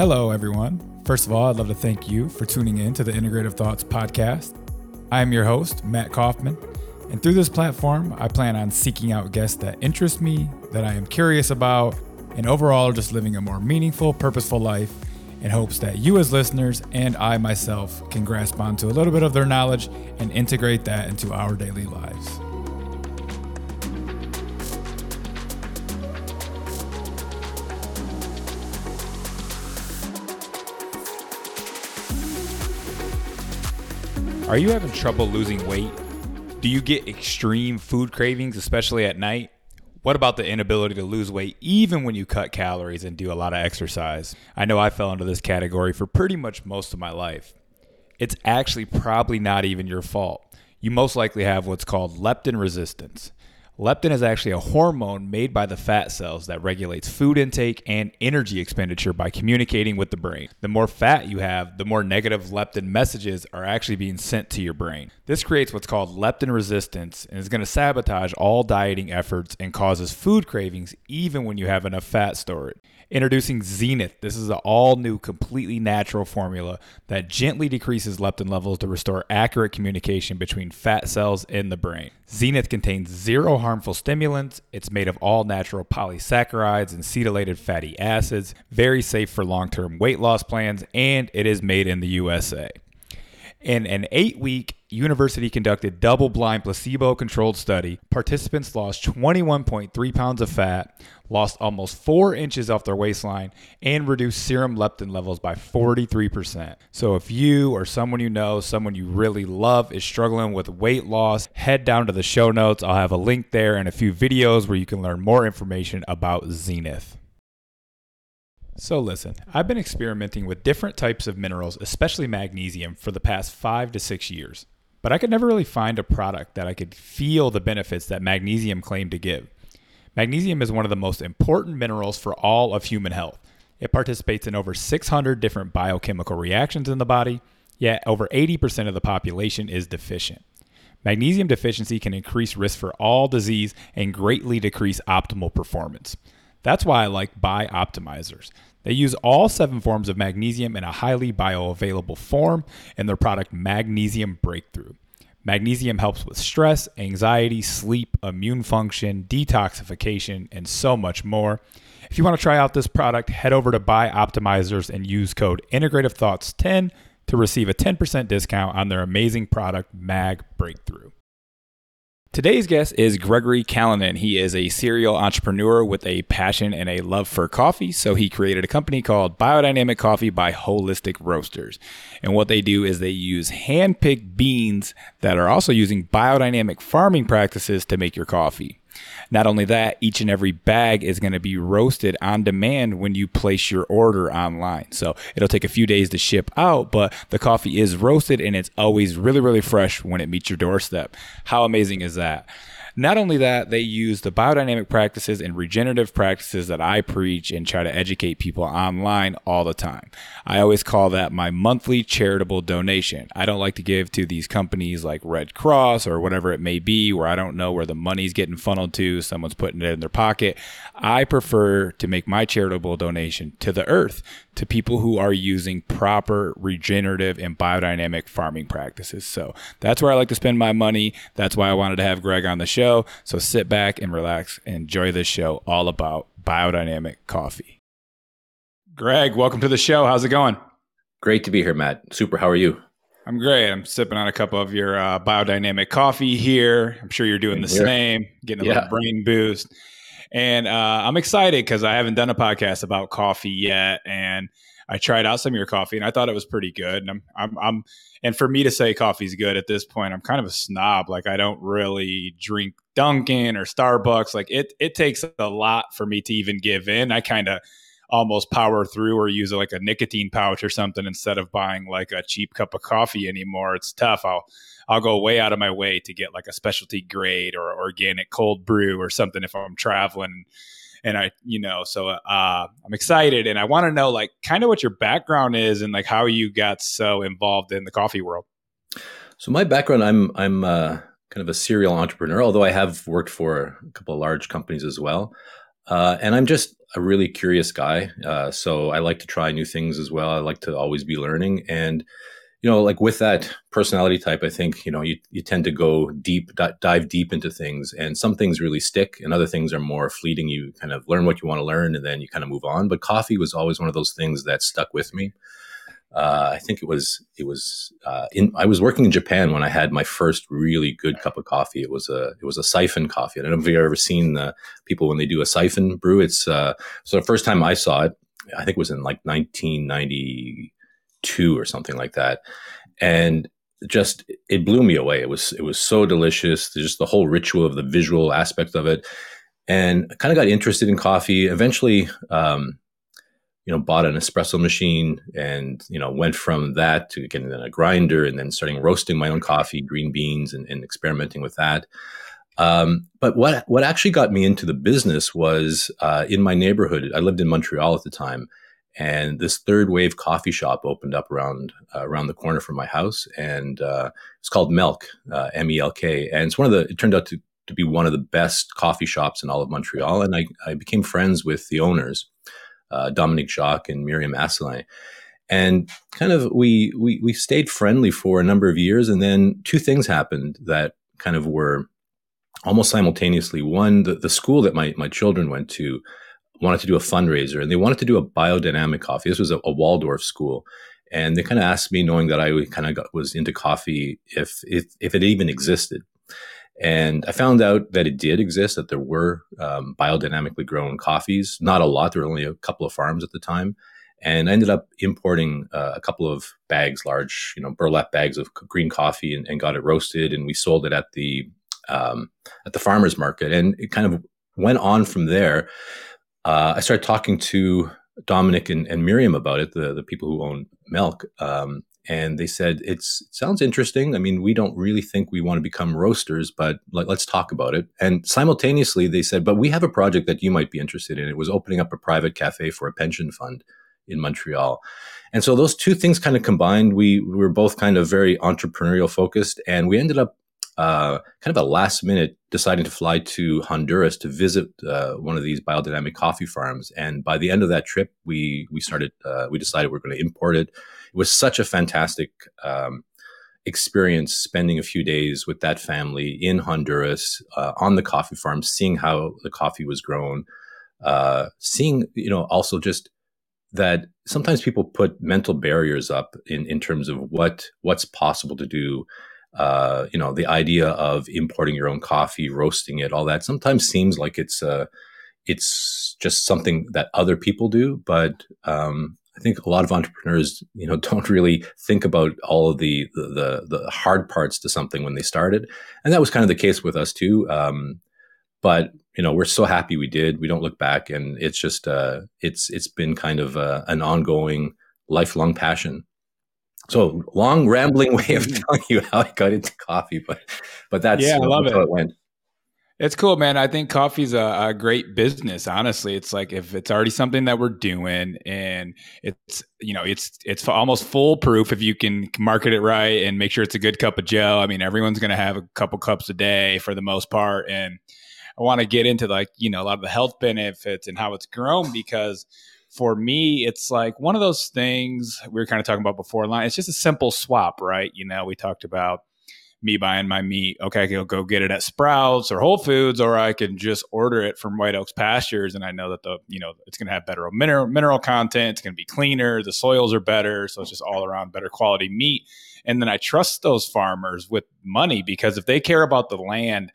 Hello, everyone. First of all, I'd love to thank you for tuning in to the Integrative Thoughts podcast. I am your host, Matt Coffman, and through this platform, I plan on seeking out guests that interest me, that I am curious about, and overall just living a more meaningful, purposeful life in hopes that you, as listeners, and I myself can grasp onto a little bit of their knowledge and integrate that into our daily lives. Are you having trouble losing weight? Do you get extreme food cravings, especially at night? What about the inability to lose weight even when you cut calories and do a lot of exercise? I know I fell into this category for pretty much most of my life. It's actually probably not even your fault. You most likely have what's called leptin resistance. Leptin is actually a hormone made by the fat cells that regulates food intake and energy expenditure by communicating with the brain. The more fat you have, the more negative leptin messages are actually being sent to your brain. This creates what's called leptin resistance and is going to sabotage all dieting efforts and causes food cravings even when you have enough fat stored. Introducing Zenith. This is an all new, completely natural formula that gently decreases leptin levels to restore accurate communication between fat cells in the brain. Zenith contains zero harmful stimulants. It's made of all natural polysaccharides and cetylated fatty acids, very safe for long term weight loss plans, and it is made in the USA. In an eight week university conducted double blind placebo controlled study, participants lost 21.3 pounds of fat, lost almost four inches off their waistline, and reduced serum leptin levels by 43%. So, if you or someone you know, someone you really love, is struggling with weight loss, head down to the show notes. I'll have a link there and a few videos where you can learn more information about Zenith. So, listen, I've been experimenting with different types of minerals, especially magnesium, for the past five to six years. But I could never really find a product that I could feel the benefits that magnesium claimed to give. Magnesium is one of the most important minerals for all of human health. It participates in over 600 different biochemical reactions in the body, yet over 80% of the population is deficient. Magnesium deficiency can increase risk for all disease and greatly decrease optimal performance. That's why I like Bioptimizers. They use all seven forms of magnesium in a highly bioavailable form in their product Magnesium Breakthrough. Magnesium helps with stress, anxiety, sleep, immune function, detoxification, and so much more. If you want to try out this product, head over to Bioptimizers and use code Integrative Thoughts 10 to receive a 10% discount on their amazing product, Mag Breakthrough. Today's guest is Gregory Kalinin. He is a serial entrepreneur with a passion and a love for coffee. So he created a company called Biodynamic Coffee by Holistic Roasters. And what they do is they use hand picked beans that are also using biodynamic farming practices to make your coffee. Not only that, each and every bag is going to be roasted on demand when you place your order online. So it'll take a few days to ship out, but the coffee is roasted and it's always really, really fresh when it meets your doorstep. How amazing is that? Not only that, they use the biodynamic practices and regenerative practices that I preach and try to educate people online all the time. I always call that my monthly charitable donation. I don't like to give to these companies like Red Cross or whatever it may be where I don't know where the money's getting funneled to, someone's putting it in their pocket. I prefer to make my charitable donation to the earth, to people who are using proper regenerative and biodynamic farming practices. So that's where I like to spend my money. That's why I wanted to have Greg on the show. So sit back and relax and enjoy this show all about biodynamic coffee. Greg, welcome to the show. How's it going? Great to be here, Matt. Super. How are you? I'm great. I'm sipping on a cup of your uh, biodynamic coffee here. I'm sure you're doing the here. same, getting a yeah. little brain boost. And uh, I'm excited because I haven't done a podcast about coffee yet, and I tried out some of your coffee, and I thought it was pretty good. And I'm, I'm, I'm, and for me to say coffee's good at this point, I'm kind of a snob. Like I don't really drink Dunkin' or Starbucks. Like it, it takes a lot for me to even give in. I kind of almost power through or use like a nicotine pouch or something instead of buying like a cheap cup of coffee anymore. It's tough. I'll I'll go way out of my way to get like a specialty grade or organic cold brew or something if I'm traveling. And I, you know, so uh, I'm excited and I want to know like kind of what your background is and like how you got so involved in the coffee world. So my background, I'm I'm uh, kind of a serial entrepreneur, although I have worked for a couple of large companies as well. Uh, and I'm just a really curious guy. Uh, so I like to try new things as well. I like to always be learning. And, you know, like with that personality type, I think, you know, you, you tend to go deep, d- dive deep into things. And some things really stick and other things are more fleeting. You kind of learn what you want to learn and then you kind of move on. But coffee was always one of those things that stuck with me uh, I think it was it was uh, in I was working in Japan when I had my first really good cup of coffee. It was a it was a siphon coffee. I don't know if you've ever seen the people when they do a siphon brew. It's uh, so the first time I saw it, I think it was in like 1992 or something like that, and just it blew me away. It was it was so delicious. Just the whole ritual of the visual aspect of it, and kind of got interested in coffee. Eventually. Um, you know, bought an espresso machine and, you know, went from that to getting a grinder and then starting roasting my own coffee, green beans, and, and experimenting with that. Um, but what what actually got me into the business was uh, in my neighborhood. I lived in Montreal at the time, and this third wave coffee shop opened up around uh, around the corner from my house, and uh, it's called Melk, uh, M E L K, and it's one of the. It turned out to to be one of the best coffee shops in all of Montreal, and I, I became friends with the owners uh, Dominic Jacques and Miriam Asselin. And kind of we, we we stayed friendly for a number of years, and then two things happened that kind of were almost simultaneously. One, the, the school that my my children went to wanted to do a fundraiser, and they wanted to do a biodynamic coffee. This was a, a Waldorf school, and they kind of asked me, knowing that I kind of was into coffee, if if if it even existed. And I found out that it did exist, that there were um, biodynamically grown coffees. Not a lot, there were only a couple of farms at the time. And I ended up importing uh, a couple of bags, large, you know, burlap bags of green coffee, and, and got it roasted. And we sold it at the um, at the farmers market. And it kind of went on from there. Uh, I started talking to Dominic and, and, Miriam about it, the the people who own Melk, um, and they said it's it sounds interesting. I mean, we don't really think we want to become roasters, but like, let's talk about it. And simultaneously, they said, but we have a project that you might be interested in. It was opening up a private cafe for a pension fund in Montreal. And so those two things kind of combined. We, we were both kind of very entrepreneurial focused, and we ended up uh, kind of a last minute deciding to fly to Honduras to visit uh, one of these biodynamic coffee farms. And by the end of that trip, we we started uh, we decided we are going to import it it was such a fantastic um, experience spending a few days with that family in Honduras uh, on the coffee farm, seeing how the coffee was grown, uh, seeing you know also just that sometimes people put mental barriers up in in terms of what what's possible to do. Uh, you know, the idea of importing your own coffee, roasting it, all that sometimes seems like it's uh, it's just something that other people do, but um, I think a lot of entrepreneurs, you know, don't really think about all of the, the the, hard parts to something when they started, and that was kind of the case with us too. Um, but you know, we're so happy we did. We don't look back, and it's just uh, it's it's been kind of uh, an ongoing, lifelong passion. So long rambling way of mm-hmm. telling you how I got into coffee, but but that's yeah, I love it. How it went. It's cool, man. I think coffee's a, a great business. Honestly, it's like if it's already something that we're doing, and it's you know it's it's almost foolproof if you can market it right and make sure it's a good cup of Joe. I mean, everyone's going to have a couple cups a day for the most part, and I want to get into like you know a lot of the health benefits and how it's grown because for me, it's like one of those things we were kind of talking about before. Line, it's just a simple swap, right? You know, we talked about me buying my meat. Okay, I can go get it at Sprouts or Whole Foods, or I can just order it from White Oaks Pastures, and I know that the you know it's going to have better mineral mineral content. It's going to be cleaner. The soils are better, so it's just all around better quality meat. And then I trust those farmers with money because if they care about the land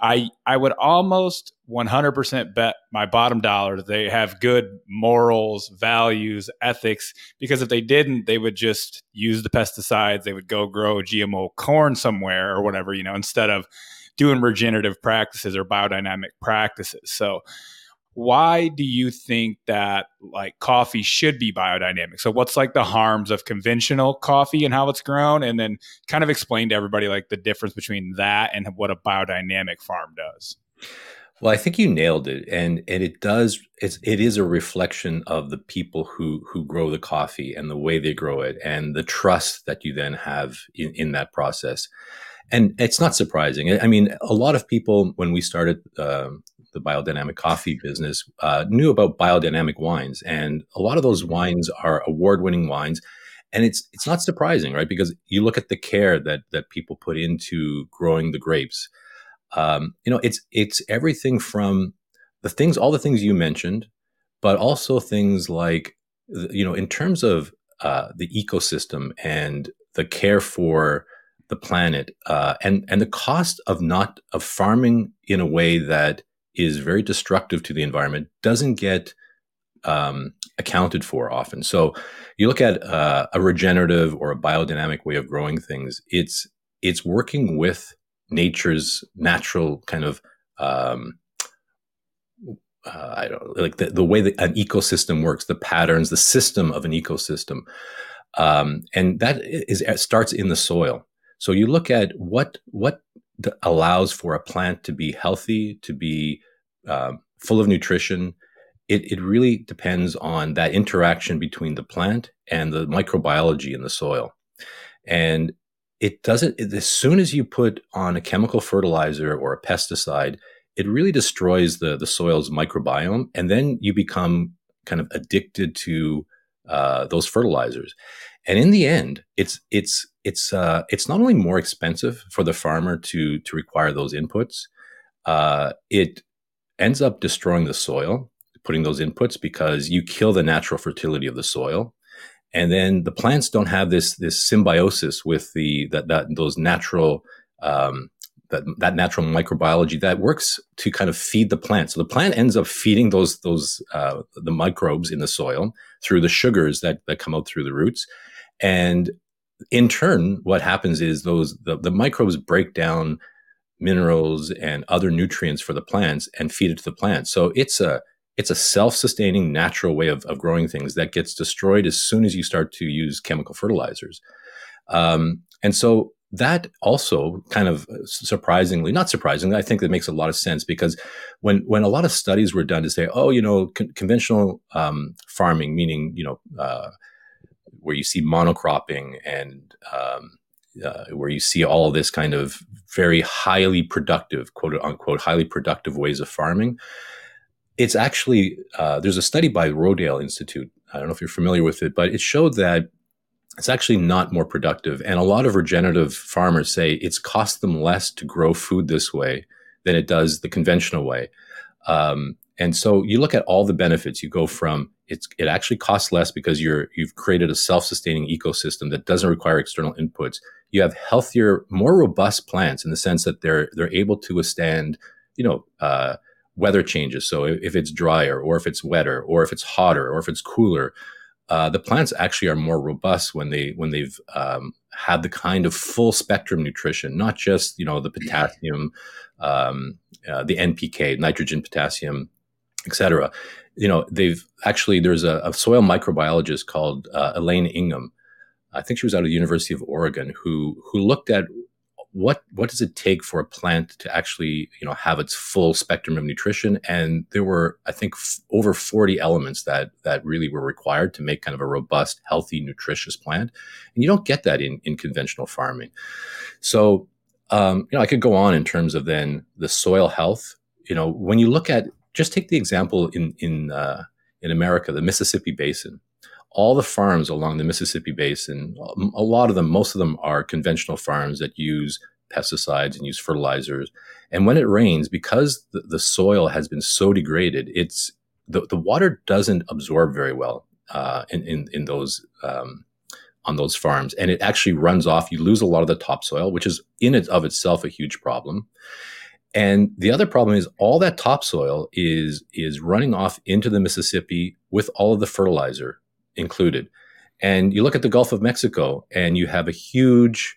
I I would almost 100% bet my bottom dollar that they have good morals, values, ethics because if they didn't, they would just use the pesticides, they would go grow GMO corn somewhere or whatever, you know, instead of doing regenerative practices or biodynamic practices. So why do you think that like coffee should be biodynamic? So what's like the harms of conventional coffee and how it's grown? And then kind of explain to everybody like the difference between that and what a biodynamic farm does. Well i think you nailed it. And and it does it's it is a reflection of the people who who grow the coffee and the way they grow it and the trust that you then have in, in that process. And it's not surprising. I mean a lot of people when we started um, the biodynamic coffee business, uh, knew about biodynamic wines, and a lot of those wines are award-winning wines. And it's it's not surprising, right? Because you look at the care that that people put into growing the grapes. Um, you know, it's it's everything from the things, all the things you mentioned, but also things like you know, in terms of uh, the ecosystem and the care for the planet uh, and and the cost of not of farming in a way that is very destructive to the environment doesn't get um, accounted for often. So you look at uh, a regenerative or a biodynamic way of growing things. It's it's working with nature's natural kind of um, uh, I don't like the, the way that an ecosystem works, the patterns, the system of an ecosystem, um, and that is starts in the soil. So you look at what what allows for a plant to be healthy, to be uh, full of nutrition. It, it really depends on that interaction between the plant and the microbiology in the soil. And it doesn't, as soon as you put on a chemical fertilizer or a pesticide, it really destroys the, the soil's microbiome. And then you become kind of addicted to uh, those fertilizers. And in the end, it's it's it's uh, it's not only more expensive for the farmer to to require those inputs, uh, it ends up destroying the soil, putting those inputs because you kill the natural fertility of the soil, and then the plants don't have this this symbiosis with the that that those natural um, that, that natural microbiology that works to kind of feed the plant. So the plant ends up feeding those those uh, the microbes in the soil through the sugars that that come out through the roots, and in turn, what happens is those the, the microbes break down minerals and other nutrients for the plants and feed it to the plants. So it's a it's a self-sustaining natural way of, of growing things that gets destroyed as soon as you start to use chemical fertilizers. Um, and so that also kind of surprisingly, not surprisingly, I think that makes a lot of sense because when when a lot of studies were done to say, oh, you know, con- conventional um, farming, meaning you know, uh, where you see monocropping and um, uh, where you see all this kind of very highly productive, quote unquote, highly productive ways of farming. It's actually uh, there's a study by Rodale Institute. I don't know if you're familiar with it, but it showed that it's actually not more productive. And a lot of regenerative farmers say it's cost them less to grow food this way than it does the conventional way. Um, and so you look at all the benefits. You go from it's it actually costs less because you're you've created a self-sustaining ecosystem that doesn't require external inputs. You have healthier, more robust plants in the sense that they're they're able to withstand, you know, uh, weather changes. So if it's drier, or if it's wetter, or if it's hotter, or if it's cooler, uh, the plants actually are more robust when they when they've um, had the kind of full spectrum nutrition, not just you know the potassium, um, uh, the NPK, nitrogen, potassium, etc. You know they've actually there's a, a soil microbiologist called uh, Elaine Ingham. I think she was out of the University of Oregon who who looked at what what does it take for a plant to actually you know have its full spectrum of nutrition and there were i think f- over 40 elements that that really were required to make kind of a robust healthy nutritious plant and you don't get that in in conventional farming so um, you know i could go on in terms of then the soil health you know when you look at just take the example in in uh, in america the mississippi basin all the farms along the Mississippi basin, a lot of them, most of them are conventional farms that use pesticides and use fertilizers. And when it rains, because the, the soil has been so degraded, it's the, the water doesn't absorb very well uh, in, in, in those um, on those farms, and it actually runs off. You lose a lot of the topsoil, which is in and of itself a huge problem. And the other problem is all that topsoil is is running off into the Mississippi with all of the fertilizer included. And you look at the Gulf of Mexico and you have a huge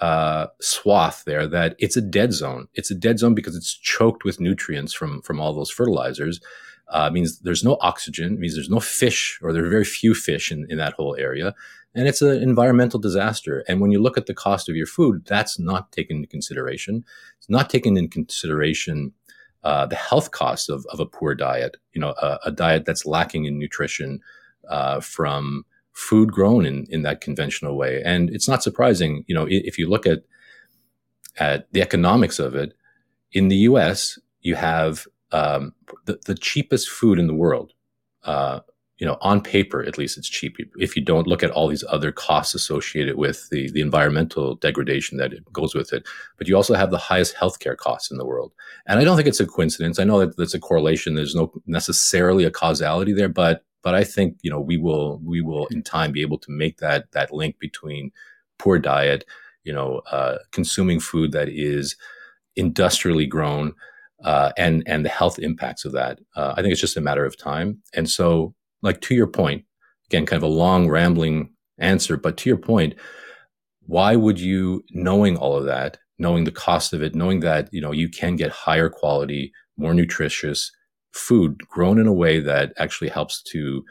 uh, swath there that it's a dead zone. It's a dead zone because it's choked with nutrients from from all those fertilizers. Uh, means there's no oxygen. Means there's no fish, or there are very few fish in, in that whole area, and it's an environmental disaster. And when you look at the cost of your food, that's not taken into consideration. It's not taken into consideration uh, the health costs of, of a poor diet. You know, a, a diet that's lacking in nutrition, uh, from food grown in, in that conventional way. And it's not surprising, you know, if you look at at the economics of it, in the U.S., you have um, the, the cheapest food in the world, uh, you know, on paper, at least it's cheap. If you don't look at all these other costs associated with the, the environmental degradation that goes with it, but you also have the highest healthcare costs in the world. And I don't think it's a coincidence. I know that that's a correlation. There's no necessarily a causality there, but but I think you know we will we will in time be able to make that that link between poor diet, you know, uh, consuming food that is industrially grown, uh, and and the health impacts of that. Uh, I think it's just a matter of time. And so, like to your point, again, kind of a long rambling answer, but to your point, why would you, knowing all of that, knowing the cost of it, knowing that you know you can get higher quality, more nutritious food grown in a way that actually helps to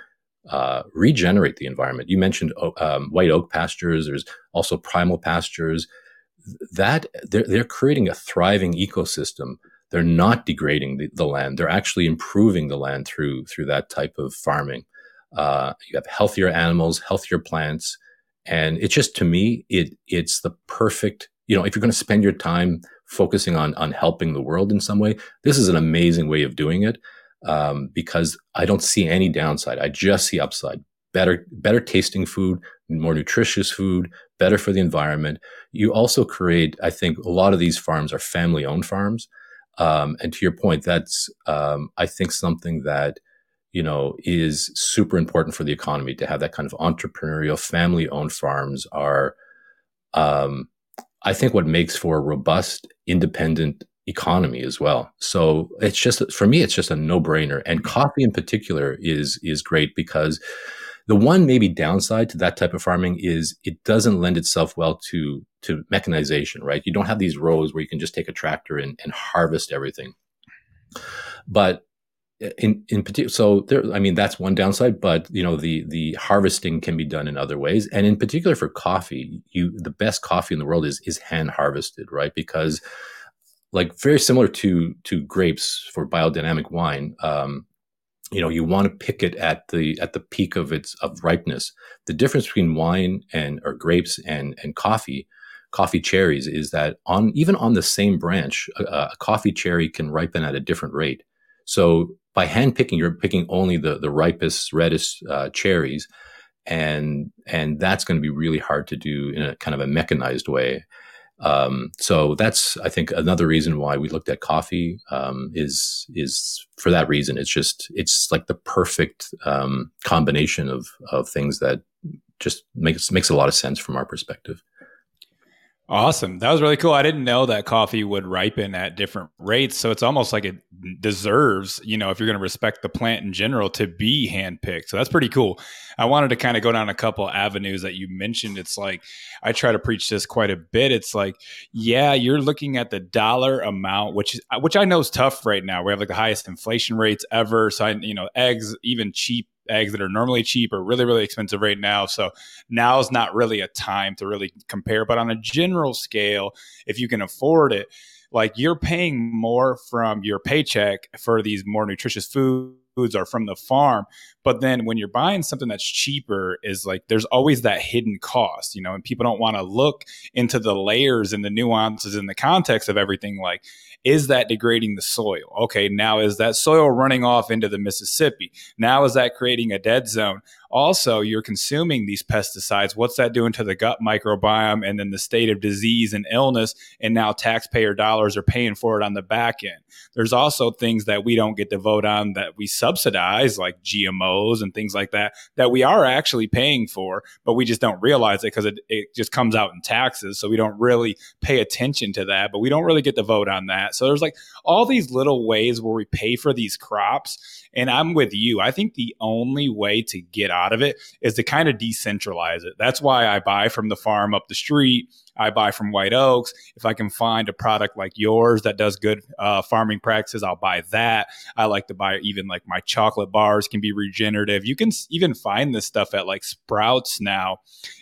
uh, regenerate the environment. You mentioned um, white oak pastures. There's also primal pastures. That they're, they're creating a thriving ecosystem. They're not degrading the, the land. They're actually improving the land through through that type of farming. Uh, you have healthier animals, healthier plants, and it's just to me, it it's the perfect. You know, if you're going to spend your time focusing on on helping the world in some way, this is an amazing way of doing it um, because I don't see any downside. I just see upside. Better, better tasting food, more nutritious food, better for the environment. You also create, I think, a lot of these farms are family-owned farms, um, and to your point, that's um, I think something that you know is super important for the economy to have that kind of entrepreneurial, family-owned farms are. Um, I think what makes for a robust, independent economy as well. So it's just for me, it's just a no brainer. And coffee in particular is is great because the one maybe downside to that type of farming is it doesn't lend itself well to to mechanization, right? You don't have these rows where you can just take a tractor and, and harvest everything. But in in particular, so there, I mean, that's one downside. But you know, the the harvesting can be done in other ways, and in particular for coffee, you the best coffee in the world is is hand harvested, right? Because like very similar to to grapes for biodynamic wine. Um, you know, you want to pick it at the at the peak of its of ripeness. The difference between wine and or grapes and and coffee, coffee cherries, is that on even on the same branch, a, a coffee cherry can ripen at a different rate. So by hand picking, you're picking only the the ripest, reddest uh, cherries, and and that's going to be really hard to do in a kind of a mechanized way. Um, so that's, I think, another reason why we looked at coffee um, is is for that reason. It's just it's like the perfect um, combination of of things that just makes makes a lot of sense from our perspective. Awesome. That was really cool. I didn't know that coffee would ripen at different rates. So it's almost like it deserves, you know, if you're going to respect the plant in general, to be handpicked. So that's pretty cool. I wanted to kind of go down a couple avenues that you mentioned. It's like, I try to preach this quite a bit. It's like, yeah, you're looking at the dollar amount, which is, which I know is tough right now. We have like the highest inflation rates ever. So, I, you know, eggs, even cheap eggs that are normally cheap are really really expensive right now. So now is not really a time to really compare but on a general scale if you can afford it like you're paying more from your paycheck for these more nutritious foods or from the farm but then when you're buying something that's cheaper is like there's always that hidden cost you know and people don't want to look into the layers and the nuances and the context of everything like is that degrading the soil? Okay, now is that soil running off into the Mississippi? Now is that creating a dead zone? Also, you're consuming these pesticides. What's that doing to the gut microbiome and then the state of disease and illness? And now taxpayer dollars are paying for it on the back end. There's also things that we don't get to vote on that we subsidize, like GMOs and things like that, that we are actually paying for, but we just don't realize it because it, it just comes out in taxes. So we don't really pay attention to that, but we don't really get to vote on that. So there's like all these little ways where we pay for these crops. And I'm with you. I think the only way to get out of it is to kind of decentralize it. That's why I buy from the farm up the street. I buy from White Oaks. If I can find a product like yours that does good uh, farming practices, I'll buy that. I like to buy even like my chocolate bars can be regenerative. You can even find this stuff at like Sprouts now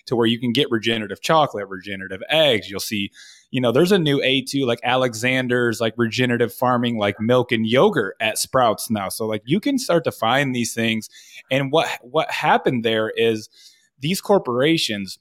to where you can get regenerative chocolate, regenerative eggs. You'll see you know, there's a new A2 like Alexandre's like regenerative farming, like milk and yogurt at Sprouts now. So like you can start to find these things. And what what happened there is these corporations,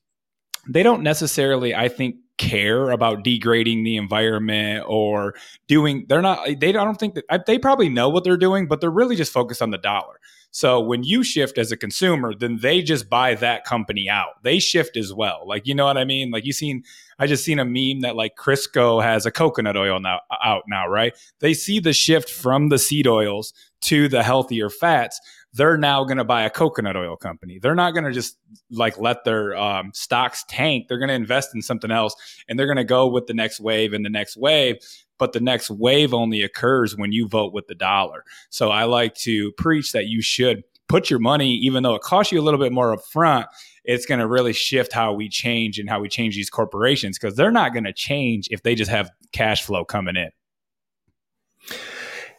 they don't necessarily, I think, care about degrading the environment or doing they're not they I don't think that they probably know what they're doing but they're really just focused on the dollar. So when you shift as a consumer then they just buy that company out. They shift as well. Like you know what i mean? Like you seen i just seen a meme that like crisco has a coconut oil now out now right? They see the shift from the seed oils to the healthier fats they're now going to buy a coconut oil company. They're not going to just like let their um, stocks tank. They're going to invest in something else and they're going to go with the next wave and the next wave. But the next wave only occurs when you vote with the dollar. So I like to preach that you should put your money, even though it costs you a little bit more upfront, it's going to really shift how we change and how we change these corporations because they're not going to change if they just have cash flow coming in.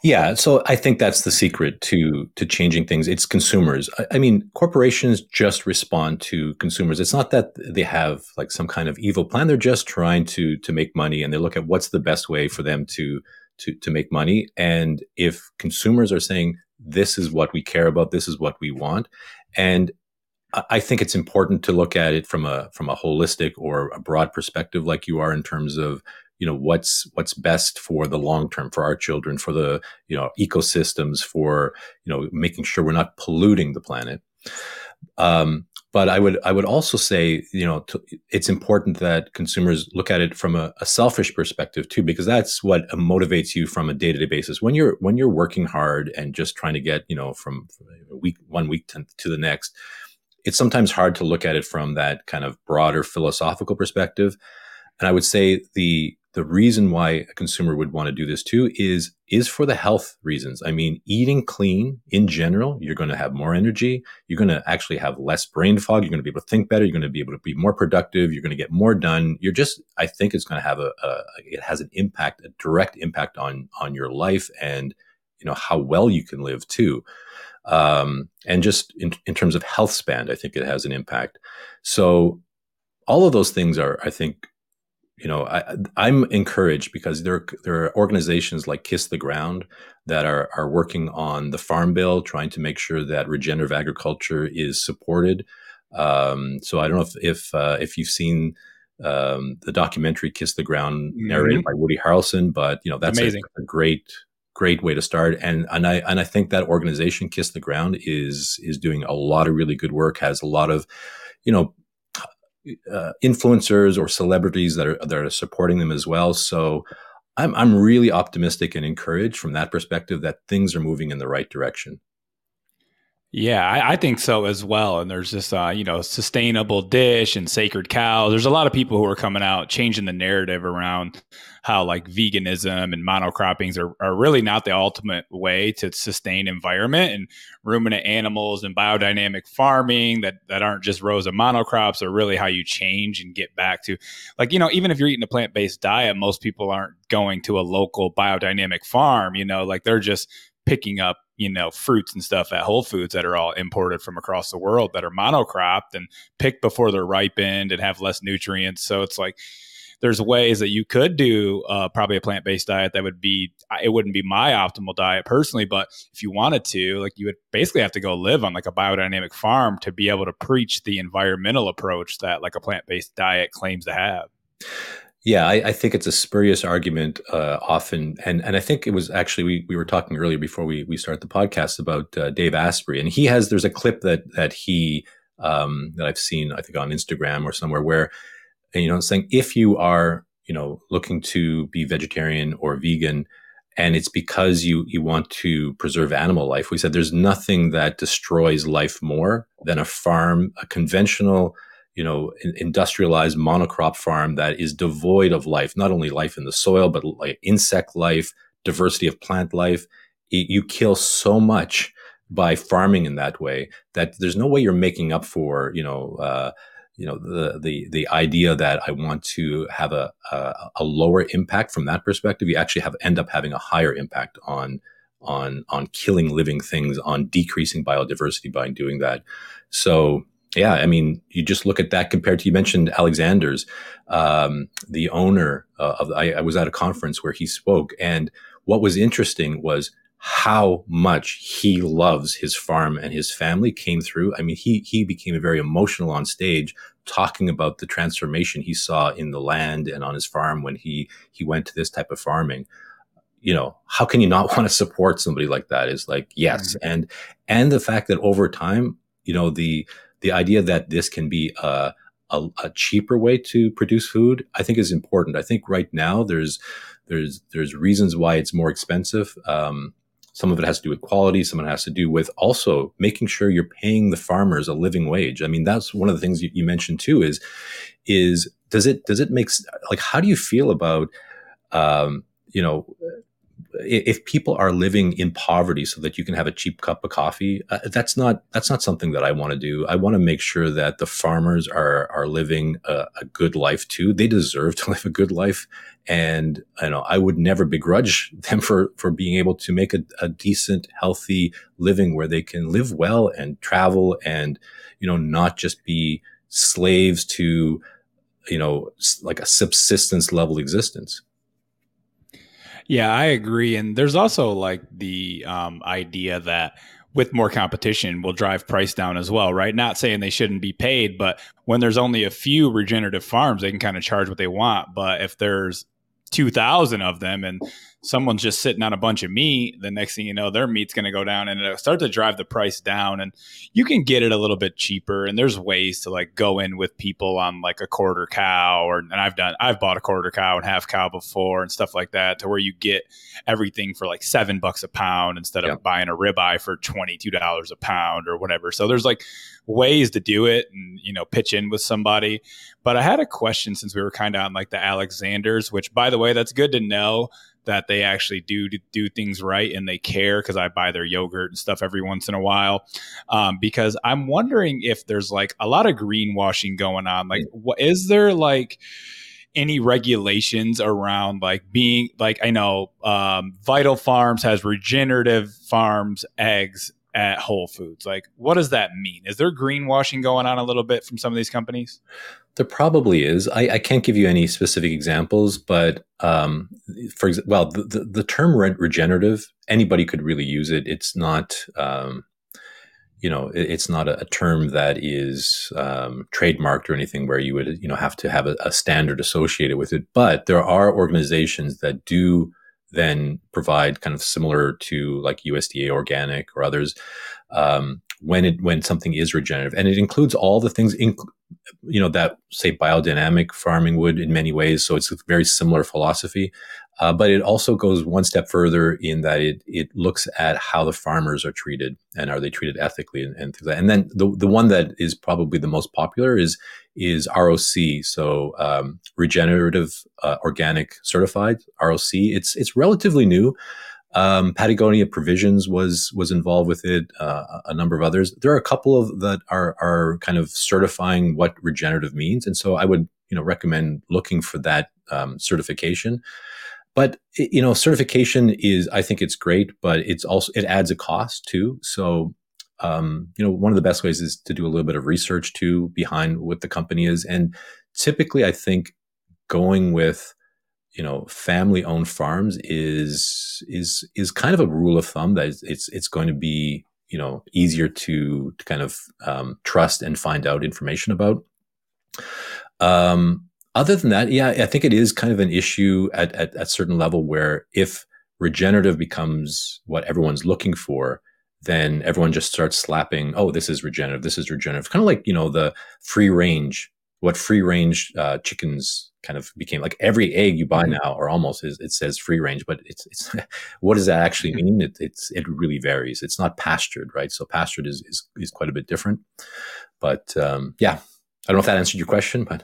Yeah, so I think that's the secret to to changing things. It's consumers. I, I, mean, corporations just respond to consumers. It's not that they have like some kind of evil plan. They're just trying to to make money, and they look at what's the best way for them to to to make money. And if consumers are saying this is what we care about, this is what we want, and I think it's important to look at it from a from a holistic or a broad perspective, like you are in terms of you know what's what's best for the long term for our children for the you know ecosystems for you know making sure we're not polluting the planet. Um, but I would I would also say you know to, it's important that consumers look at it from a, a, selfish perspective too because that's what motivates you from a day to day basis. When you're when you're working hard and just trying to get you know from week one week to, to the next it's sometimes hard to look at it from that kind of broader philosophical perspective and I would say the the reason why a consumer would want to do this too is is for the health reasons. I mean, eating clean in general, you're going to have more energy. You're going to actually have less brain fog. You're going to be able to think better. You're going to be able to be more productive. You're going to get more done. You're just, I think it's going to have a, a it has an impact, a direct impact on on your life and you know how well you can live too. Um, and just in, in terms of health span, I think it has an impact. So all of those things are, I think, you know, I, am encouraged because there there are organizations like Kiss the Ground that are are working on the Farm Bill, trying to make sure that regenerative agriculture is supported. Um, so I don't know if if uh, if you've seen um, the documentary Kiss the Ground narrated mm-hmm. by Woody Harrelson, but you know that's a, a, great great way to start. And and I and I think that organization Kiss the Ground is is doing a lot of really good work. Has a lot of you know uh, influencers or celebrities that are that are supporting them as well. So I'm I'm really optimistic and encouraged from that perspective that things are moving in the right direction. Yeah, I, I, think so as well. And there's this, uh, you know, sustainable dish and sacred cows. There's a lot of people who are coming out changing the narrative around how like veganism and monocroppings are, are really not the ultimate way to sustain environment and ruminant animals and biodynamic farming that that aren't just rows of monocrops are really how you change and get back to like you know even if you're eating a plant-based diet most people aren't going to a local biodynamic farm you know like they're just picking up you know fruits and stuff at Whole Foods that are all imported from across the world that are monocropped and picked before they're ripened and have less nutrients. So it's like there's ways that you could do uh, probably a plant based diet that would be it wouldn't be my optimal diet personally, but if you wanted to, like you would basically have to go live on like a biodynamic farm to be able to preach the environmental approach that like a plant based diet claims to have. Yeah, I, I, think it's a spurious argument uh, often, and and I think it was actually we, we were talking earlier before we we started the podcast about uh, Dave Asprey, and he has there's a clip that that he um, that I've seen I think on Instagram or somewhere where you know saying if you are you know looking to be vegetarian or vegan, and it's because you you want to preserve animal life, we said there's nothing that destroys life more than a farm, a conventional you know, industrialized monocrop farm that is devoid of life, not only life in the soil, but like insect life, diversity of plant life. You kill so much by farming in that way that there's no way you're making up for, you know, uh, you know the the the idea that I want to have a, a, a lower impact from that perspective. You actually have end up having a higher impact on on on killing living things, on decreasing biodiversity by doing that. So yeah, I mean, you just look at that compared to you mentioned Alexandre's, um, the owner uh, of. I, I was at a conference where he spoke, and what was interesting was how much he loves his farm and his family came through. I mean, he he became very emotional on stage talking about the transformation he saw in the land and on his farm when he he went to this type of farming you know how can you not want to support somebody like that is like yes mm-hmm. and and the fact that over time you know the the idea that this can be a, a, a cheaper way to produce food i think is important i think right now there's there's there's reasons why it's more expensive um, some of it has to do with quality. Some of it has to do with also making sure you're paying the farmers a living wage. I mean, that's one of the things you, you mentioned too. Is is does it does it make like how do you feel about um, you know if people are living in poverty so that you can have a cheap cup of coffee uh, that's not that's not something that i want to do. I want to make sure that the farmers are are living a, a, good life too. They deserve to live a good life. And you know i would never begrudge them for for being able to make a, a decent healthy living where they can live well and travel and you know not just be slaves to you know like a subsistence level existence yeah, I agree. And there's also like the um, idea that with more competition will drive price down as well, right? Not saying they shouldn't be paid, but when there's only a few regenerative farms, they can kind of charge what they want. But if there's 2,000 of them and someone's just sitting on a bunch of meat, the next thing you know, their meat's going to go down and it'll start to drive the price down. And you can get it a little bit cheaper. And there's ways to like go in with people on like a quarter cow, or and I've done, I've bought a quarter cow and half cow before and stuff like that, to where you get everything for like seven bucks a pound instead of buying a ribeye for $22 a pound or whatever. So there's like ways to do it and, you know, pitch in with somebody. But I had a question since we were kind of on like the Alexandres, which by the way, that's good to know that they actually do do things right and they care because I buy their yogurt and stuff every once in a while. Um, because I'm wondering if there's like a lot of greenwashing going on. Like, what is there like? any regulations around like being like I know um, Vital Farms has regenerative farms eggs at Whole Foods. Like, what does that mean? Is there greenwashing going on a little bit from some of these companies? There probably is. I, I can't give you any specific examples, but um, for example, well, the, the, the, term re- regenerative, anybody could really use it. It's not, um, you know, it, it's not a, a, term that is um, trademarked or anything where you would, you know, have to have a, a standard associated with it. But there are organizations that do then provide kind of similar to like USDA organic or others um, when it when something is regenerative, and it includes all the things in, you know that say biodynamic farming would in many ways. So it's a very similar philosophy, uh, but it also goes one step further in that it it looks at how the farmers are treated and are they treated ethically and, and things like that. And then the the one that is probably the most popular is is ROC, so um, regenerative uh, organic certified ROC. It's it's relatively new. Um, Patagonia Provisions was was involved with it. Uh, a number of others. There are a couple of that are are kind of certifying what regenerative means, and so I would you know recommend looking for that um, certification. But you know, certification is I think it's great, but it's also it adds a cost too. So um, you know, one of the best ways is to do a little bit of research too behind what the company is, and typically I think going with you know family owned farms is is is kind of a rule of thumb that it's it's going to be you know easier to to kind of um, trust and find out information about um, other than that yeah i think it is kind of an issue at at, at certain level where if regenerative becomes what everyone's looking for then everyone just starts slapping oh this is regenerative this is regenerative. Kind of like you know the free range what free range uh, chickens kind of became. Like every egg you buy mm-hmm. now or almost is it says free range but it's it's what does that actually mean? It, it's it really varies. It's not pastured right? So pastured is is, is quite a bit different. But um, yeah. I don't know if that answered your question but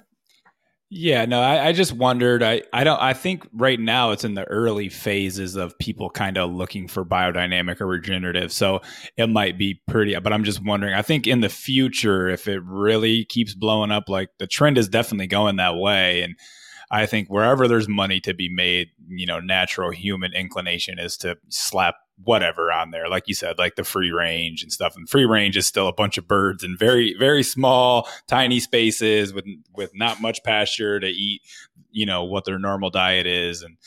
yeah, no, I, I, just wondered. I, I don't. I think right now it's in the early phases of people kind of looking for biodynamic or regenerative. So it might be pretty. But I'm just wondering. I think in the future, if it really keeps blowing up, like the trend is definitely going that way, and I think wherever there's money to be made, you know, natural human inclination is to slap whatever on there. Like you said, like the free range and stuff. And free range is still a bunch of birds in very, very small, tiny spaces with with not much pasture to eat, you know, what their normal diet is. And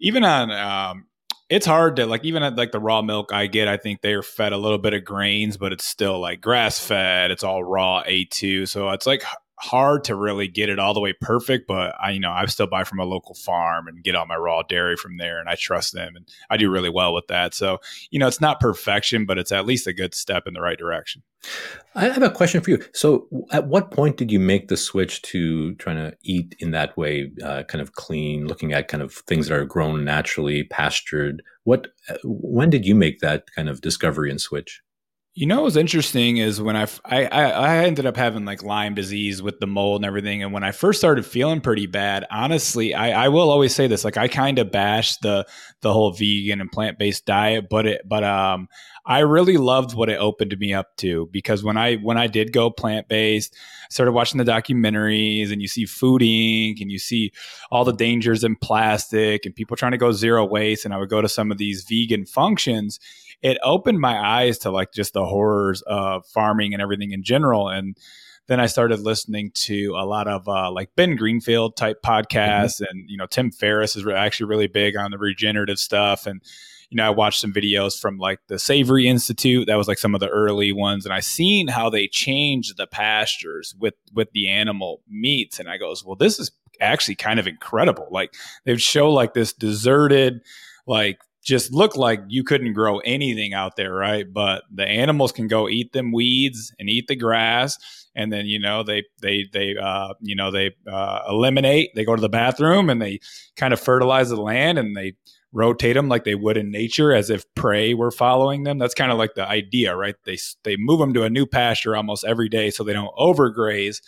even on um, it's hard to like even at like the raw milk I get. I think they're fed a little bit of grains, but it's still like grass fed. It's all raw A two, so it's like hard to really get it all the way perfect. But I, you know, I still buy from a local farm and get all my raw dairy from there, and I trust them, and I do really well with that. So you know, it's not perfection, but it's at least a good step in the right direction. I have a question for you. So, at what point did you make the switch to trying to eat in that way, uh, kind of clean, looking at kind of things that are grown naturally, pastured? What, uh, when did you make that kind of discovery and switch? You know what's interesting is when I, I I ended up having like Lyme disease with the mold and everything, and when I first started feeling pretty bad, honestly, I, I will always say this: like I kind of bashed the the whole vegan and plant based diet, but it but um I really loved what it opened me up to because when I when I did go plant based, started watching the documentaries and you see Food Inc. and you see all the dangers in plastic and people trying to go zero waste, and I would go to some of these vegan functions it opened my eyes to like just the horrors of farming and everything in general. And then I started listening to a lot of uh, like Ben Greenfield type podcasts, mm-hmm. and you know Tim Ferriss is actually really big on the regenerative stuff. And you know I watched some videos from like the Savory Institute. That was like some of the early ones, and I seen how they changed the pastures with with the animal meats. And I goes, well, this is actually kind of incredible. Like they would show like this deserted like just looked like you couldn't grow anything out there, right? But the animals can go eat them weeds and eat the grass, and then you know they they they uh, you know they uh, eliminate. They go to the bathroom and they kind of fertilize the land and they rotate them like they would in nature, as if prey were following them. That's kind of like the idea, right? They they move them to a new pasture almost every day so they don't overgraze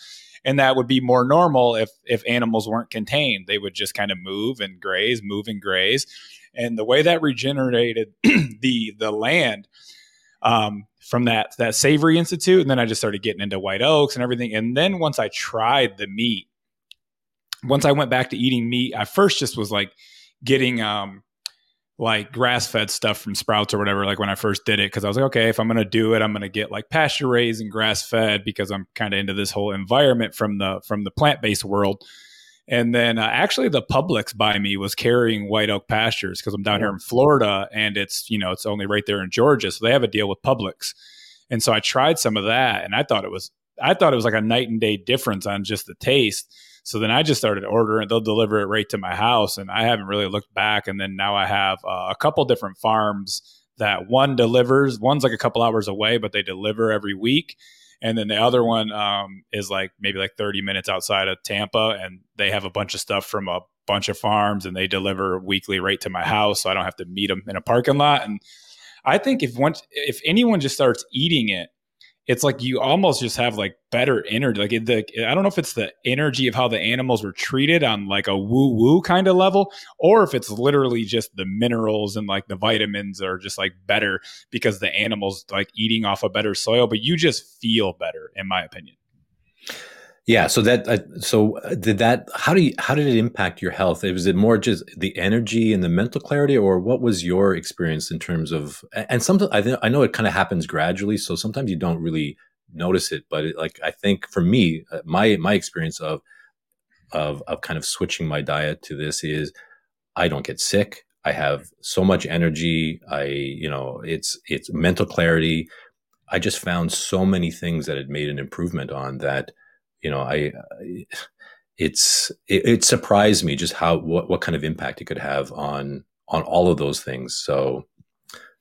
and that would be more normal if if animals weren't contained they would just kind of move and graze move and graze and the way that regenerated the the land um, from that that Savory Institute, and then I just started getting into white oaks and everything. And then once I tried the meat, once I went back to eating meat, I first just was like getting um, like grass fed stuff from Sprouts or whatever. Like when I first did it, because I was like, okay, if I'm gonna do it, I'm gonna get like pasture raised and grass fed because I'm kind of into this whole environment from the from the plant based world. And then uh, actually, the Publix by me was carrying White Oak Pastures because I'm down here in Florida, and it's you know it's only right there in Georgia, so they have a deal with Publix. And so I tried some of that, and I thought it was I thought it was like a night and day difference on just the taste. So then I just started ordering. They'll deliver it right to my house, and I haven't really looked back. And then now I have uh, a couple different farms that one delivers. One's like a couple hours away, but they deliver every week and then the other one um, is like maybe like 30 minutes outside of Tampa, and they have a bunch of stuff from a bunch of farms, and they deliver weekly right to my house, so I don't have to meet them in a parking lot. And I think if once if anyone just starts eating it it's like you almost just have like better energy. Like the, I don't know if it's the energy of how the animals were treated on like a woo woo kind of level, or if it's literally just the minerals and like the vitamins are just like better because the animals like eating off a better soil. But you just feel better, in my opinion. Yeah. So that, uh, so uh, did that, how do you, how did it impact your health? Was it more just the energy and the mental clarity or what was your experience in terms of, and sometimes I, th- I know it kind of happens gradually. So sometimes you don't really notice it, but it, like, I think for me, uh, my, my experience of, of, of kind of switching my diet to this is I don't get sick. I have so much energy. I, you know, it's, it's mental clarity. I just found so many things that it made an improvement on that, you know, I, it's it, it, surprised me just how what what kind of impact it could have on on all of those things. So,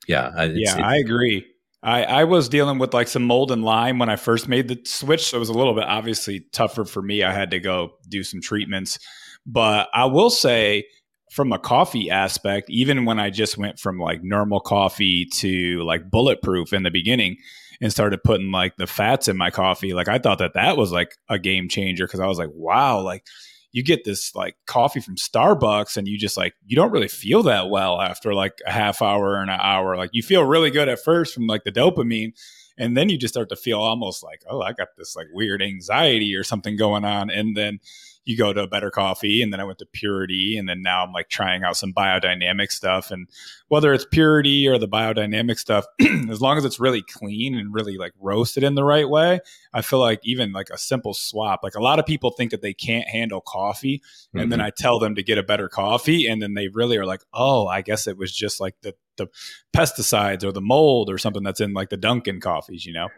yeah, yeah, I agree. I, I was dealing with like some mold and Lyme when I first made the switch, so it was a little bit obviously tougher for me. I had to go do some treatments, but I will say from a coffee aspect, even when I just went from like normal coffee to like bulletproof in the beginning, and started putting like the fats in my coffee, like I thought that that was like a game changer because I was like, wow, like you get this like coffee from Starbucks and you just like you don't really feel that well after like a half hour and an hour. Like you feel really good at first from like the dopamine. and then you just start to feel almost like oh i got this like weird anxiety or something going on and then you go to a better coffee and then i went to purity and then now i'm like trying out some biodynamic stuff and whether it's purity or the biodynamic stuff as long as it's really clean and really like roasted in the right way i feel like even like a simple swap like a lot of people think that they can't handle coffee and mm-hmm. then i tell them to get a better coffee and then they really are like oh i guess it was just like the the pesticides or the mold or something that's in like the dunkin coffees you know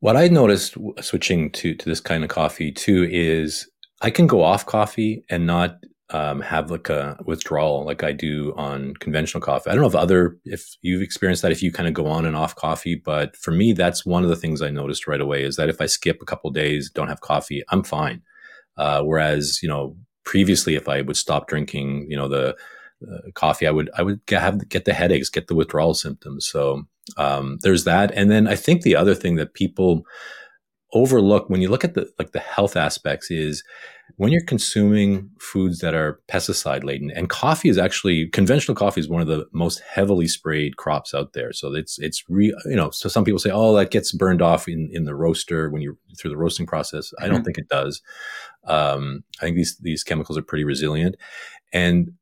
what i noticed switching to to this kind of coffee too is I can go off coffee and not um, have like a withdrawal like I do on conventional coffee. I don't know if other if you've experienced that if you kind of go on and off coffee, but for me that's one of the things I noticed right away is that if I skip a couple days, don't have coffee, I'm fine. Uh, whereas you know previously if I would stop drinking, you know the uh, coffee, I would I would get, have get the headaches, get the withdrawal symptoms. So um, there's that, and then I think the other thing that people overlook when you look at the like the health aspects is when you're consuming foods that are pesticide laden and coffee is actually conventional coffee is one of the most heavily sprayed crops out there. So it's it's re, you know so some people say oh that gets burned off in in the roaster when you're through the roasting process. I don't mm-hmm. think it does. Um, i think these these chemicals are pretty resilient. And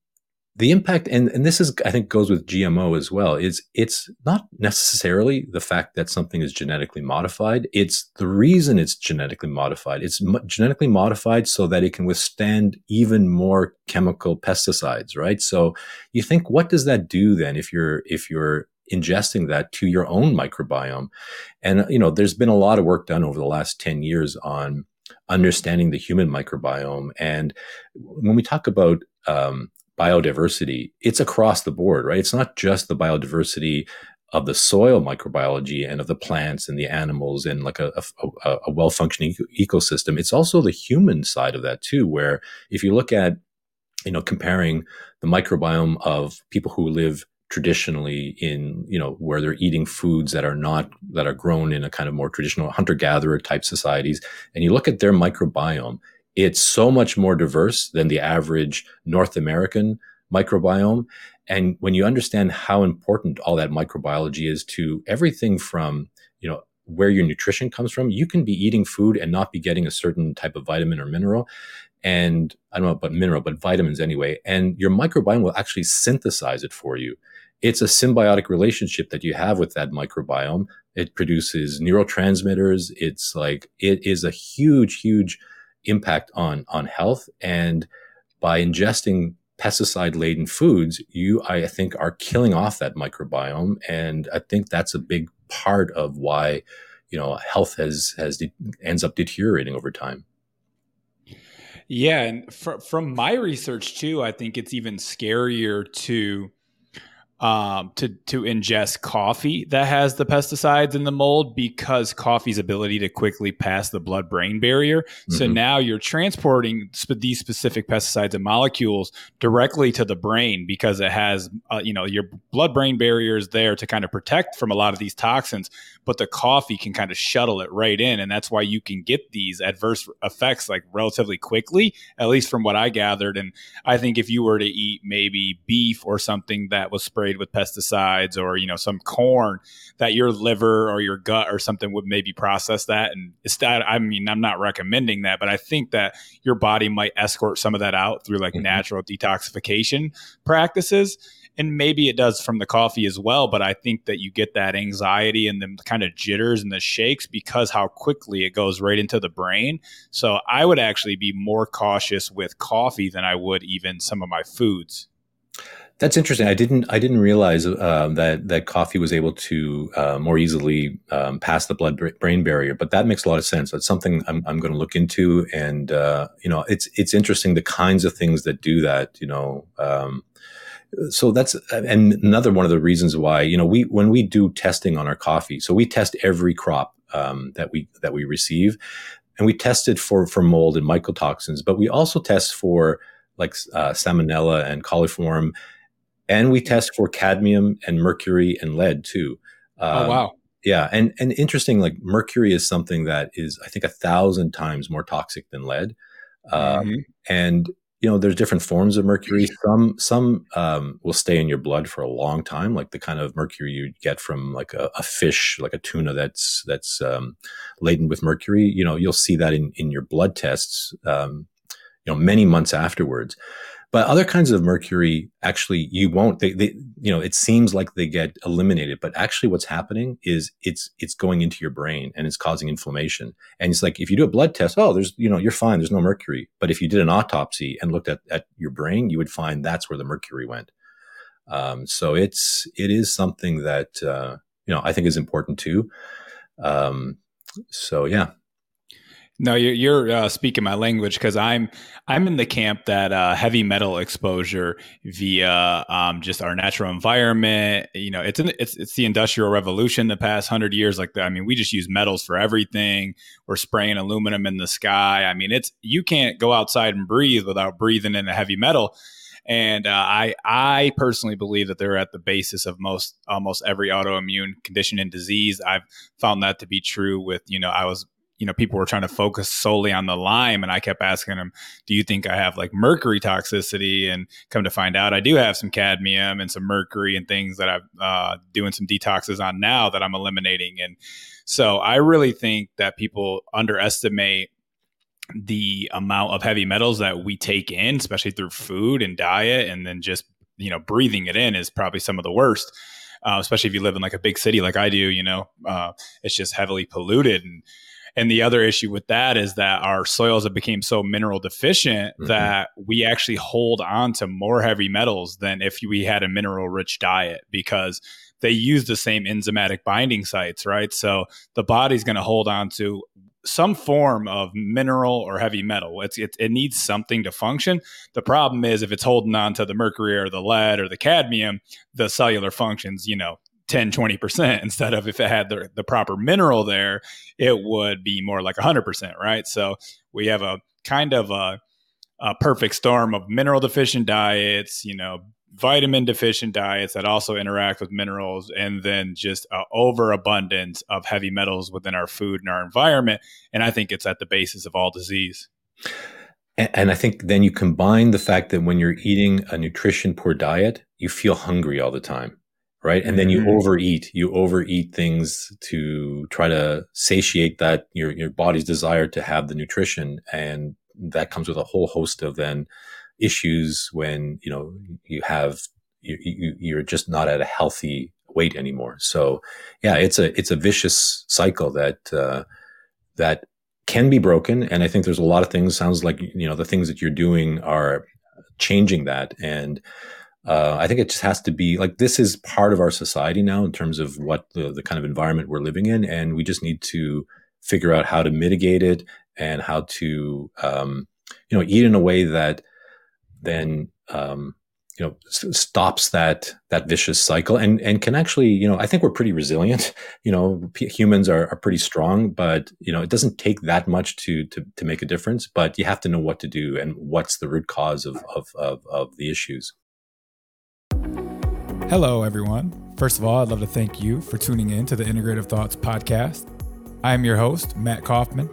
the impact and, and this is i think goes with gmo as well is it's not necessarily the fact that something is genetically modified. It's the reason it's genetically modified. It's mo- genetically modified so that it can withstand even more chemical pesticides right? So you think what does that do then if you're if you're ingesting that to your own microbiome? And you know there's been a lot of work done over the last 10 years on understanding the human microbiome. And when we talk about um, biodiversity, it's across the board, right? It's not just the biodiversity of the soil microbiology and of the plants and the animals and like a, a, a well functioning ecosystem. It's also the human side of that too, where if you look at, you know, comparing the microbiome of people who live traditionally in you know where they're eating foods that are not that are grown in a kind of more traditional hunter gatherer type societies and you look at their microbiome it's so much more diverse than the average North American microbiome. And when you understand how important all that microbiology is to everything from, you know, where your nutrition comes from, you can be eating food and not be getting a certain type of vitamin or mineral. And I don't know about mineral, but vitamins anyway. And your microbiome will actually synthesize it for you. It's a symbiotic relationship that you have with that microbiome. It produces neurotransmitters. It's like, it is a huge, huge impact on on health. And by ingesting pesticide laden foods you i think are killing off that microbiome. And i think that's a big part of why you know health has has de- ends up deteriorating over time. Yeah and fr- from my research too i think it's even scarier to um, to to ingest coffee that has the pesticides in the mold because coffee's ability to quickly pass the blood brain barrier. Mm-hmm. So now you're transporting sp- these specific pesticides and molecules directly to the brain because it has uh, you know your blood brain barrier is there to kind of protect from a lot of these toxins, but the coffee can kind of shuttle it right in, and that's why you can get these adverse effects like relatively quickly, at least from what I gathered. And I think if you were to eat maybe beef or something that was sprayed sprayed with pesticides or you know some corn that your liver or your gut or something would maybe process that. And it's that i mean i'm not recommending that but i think that your body might escort some of that out through like mm-hmm. natural detoxification practices. And maybe it does from the coffee as well but i think that you get that anxiety and the kind of jitters and the shakes because how quickly it goes right into the brain. So i would actually be more cautious with coffee than i would even some of my foods that's interesting. I didn't I didn't realize uh, that that coffee was able to uh, more easily um, pass the blood brain barrier, but that makes a lot of sense. That's something I'm, I'm going to look into, and uh, you know, it's it's interesting the kinds of things that do that. You know, um, so that's and another one of the reasons why you know we when we do testing on our coffee, so we test every crop um, that we that we receive, and we test it for for mold and mycotoxins, but we also test for like uh, salmonella and coliform and we test for cadmium and mercury and lead too. Oh, um, oh wow! Yeah, and and interesting. Like mercury is something that is I think a thousand times more toxic than lead, um, mm-hmm. and you know, there's different forms of mercury. Some some um, will stay in your blood for a long time, like the kind of mercury you get from like a, a fish, like a tuna that's that's um, laden with mercury. You know, you'll see that in in your blood tests. Um, you know, many months afterwards. But other kinds of mercury, actually, you won't. They, they, you know, it seems like they get eliminated, but actually, what's happening is it's it's going into your brain and it's causing inflammation. And it's like if you do a blood test, oh, there's you know, you're fine. There's no mercury. But if you did an autopsy and looked at at your brain, you would find that's where the mercury went. Um, so it's it is something that uh, you know I think is important too. Um, so yeah, no, you're, you're uh, speaking my language because I'm I'm in the camp that uh, heavy metal exposure via um, just our natural environment. You know, it's in, it's it's the industrial revolution the past hundred years. Like, I mean, we just use metals for everything. We're spraying aluminum in the sky. I mean, it's you can't go outside and breathe without breathing in a heavy metal. And uh, I I personally believe that they're at the basis of most almost every autoimmune condition and disease. I've found that to be true with you know I was you know people were trying to focus solely on the Lyme and i kept asking them do you think i have like mercury toxicity and come to find out i do have some cadmium and some mercury and things that i'm uh, doing some detoxes on now that i'm eliminating and so i really think that people underestimate the amount of heavy metals that we take in especially through food and diet and then just you know breathing it in is probably some of the worst uh, especially if you live in like a big city like I do, you know, uh, it's just heavily polluted. And and the other issue with that is that our soils have become so mineral deficient mm-hmm. that we actually hold on to more heavy metals than if we had a mineral rich diet because they use the same enzymatic binding sites, right? So the body's going to hold on to some form of mineral or heavy metal. It's, it, it needs something to function. The problem is if it's holding on to the mercury or the lead or the cadmium, the cellular functions, you know, 10 20% instead of if it had the, the proper mineral there it would be more like 100% right? So we have a kind of a, a perfect storm of mineral deficient diets you know vitamin deficient diets that also interact with minerals and then just an overabundance of heavy metals within our food and our environment. And i think it's at the basis of all disease. And I think then you combine the fact that when you're eating a nutrition poor diet, you feel hungry all the time right? And then you mm-hmm. overeat. You overeat things to try to satiate that your your body's desire to have the nutrition. And that comes with a whole host of then issues when you know you have you, you you're just not at a healthy weight anymore. So yeah it's a it's a vicious cycle that uh, that can be broken. And i think there's a lot of things sounds like you know the things that you're doing are changing that. And uh, I think it just has to be like this is part of our society now in terms of what the, the kind of environment we're living in, and we just need to figure out how to mitigate it and how to um, you know eat in a way that then um, you know s- stops that that vicious cycle and and can actually you know I think we're pretty resilient. You know, p- humans are, are pretty strong, but you know it doesn't take that much to to to make a difference. But you have to know what to do and what's the root cause of of, of, of the issues. Hello, everyone. First of all, I'd love to thank you for tuning in to the Integrative Thoughts podcast. I am your host, Matt Coffman,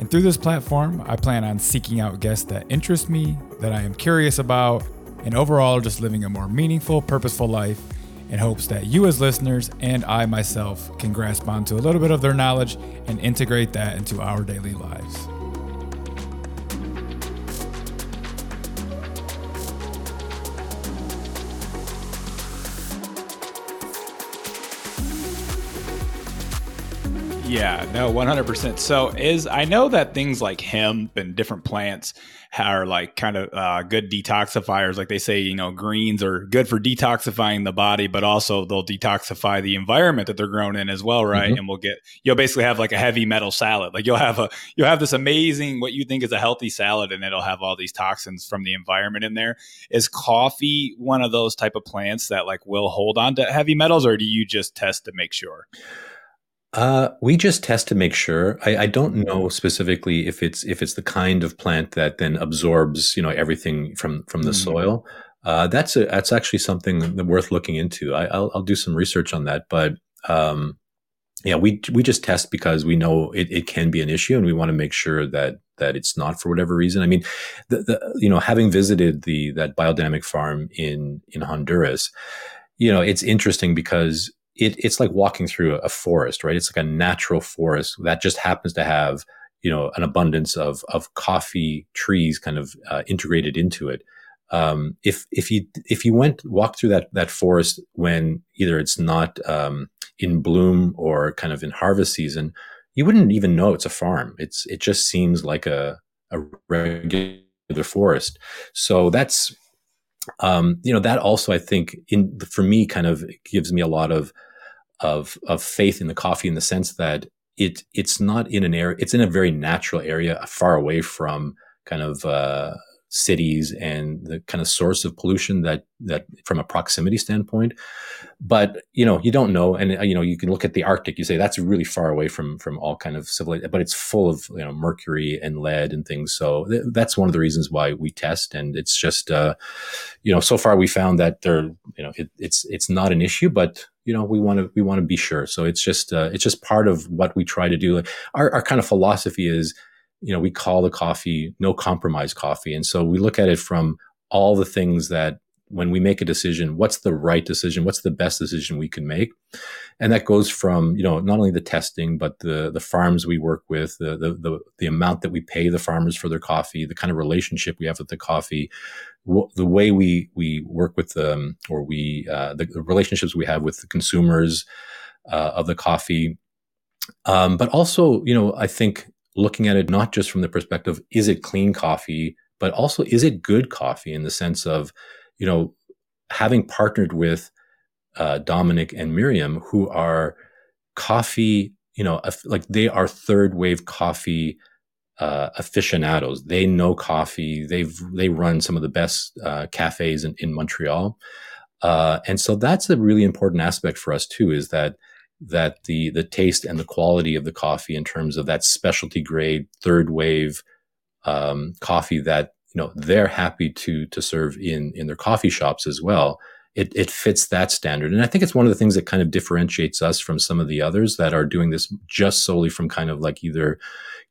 and through this platform, I plan on seeking out guests that interest me, that I am curious about, and overall just living a more meaningful, purposeful life in hopes that you, as listeners, and I myself can grasp onto a little bit of their knowledge and integrate that into our daily lives. Yeah, no, 100%. So is I know that things like hemp and different plants are like kind of uh, good detoxifiers. Like they say, you know, greens are good for detoxifying the body, but also they'll detoxify the environment that they're grown in as well, right? Mm-hmm. And we'll get you'll basically have like a heavy metal salad. Like you'll have a you'll have this amazing what you think is a healthy salad, and it'll have all these toxins from the environment in there. Is coffee one of those type of plants that like will hold on to heavy metals, or do you just test to make sure? Uh, we just test to make sure. I, I, don't know specifically if it's if it's the kind of plant that then absorbs you know everything from from the mm-hmm. soil. Uh, that's a, that's actually something worth looking into. I, will I'll do some research on that, but um, yeah, we we just test because we know it, it can be an issue, and we want to make sure that that it's not for whatever reason. I mean, the, the you know having visited the that biodynamic farm in in Honduras, you know it's interesting because it, it's like walking through a forest, right? It's like a natural forest that just happens to have you know an abundance of of coffee trees kind of uh, integrated into it. Um, if if you if you went walk through that that forest when either it's not um, in bloom or kind of in harvest season, you wouldn't even know it's a farm. It's it just seems like a a regular forest. So that's um, you know that also I think in for me kind of gives me a lot of of of faith in the coffee in the sense that it it's not in an area it's in a very natural area far away from kind of uh, cities and the kind of source of pollution that that from a proximity standpoint. But you know you don't know. And uh, you know you can look at the arctic you say that's really far away from from all kind of civil but it's full of you know mercury and lead and things. So th- that's one of the reasons why we test. And it's just uh you know so far we found that there you know it, it's it's not an issue but you know we want to we want to be sure so it's just uh, it's just part of what we try to do our, our kind of philosophy is you know, we call the coffee no compromise coffee. And so we look at it from all the things that when we make a decision, what's the right decision? What's the best decision we can make? And that goes from, you know, not only the testing, but the, the farms we work with, the, the, the, the amount that we pay the farmers for their coffee, the kind of relationship we have with the coffee, the way we, we work with them or we, uh, the, the, relationships we have with the consumers, uh, of the coffee. Um, but also, you know, I think looking at it not just from the perspective is it clean coffee but also is it good coffee in the sense of you know having partnered with uh, dominic and miriam who are coffee you know like they are third wave coffee uh, aficionados. They know coffee. They've they run some of the best uh, cafes in, in montreal. Uh, and so that's a really important aspect for us too is that that the the taste and the quality of the coffee in terms of that specialty grade third wave um, coffee that you know they're happy to to serve in in their coffee shops as well it, it fits that standard. And i think it's one of the things that kind of differentiates us from some of the others that are doing this just solely from kind of like either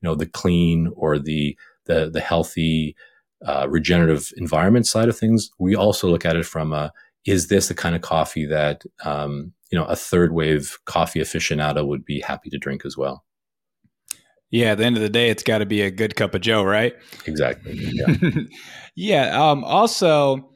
you know the clean or the the the healthy uh, regenerative environment side of things. We also look at it from a is this the kind of coffee that um, you know a third wave coffee aficionado would be happy to drink as well yeah at the end of the day it's got to be a good cup of joe right? Exactly yeah, yeah um, also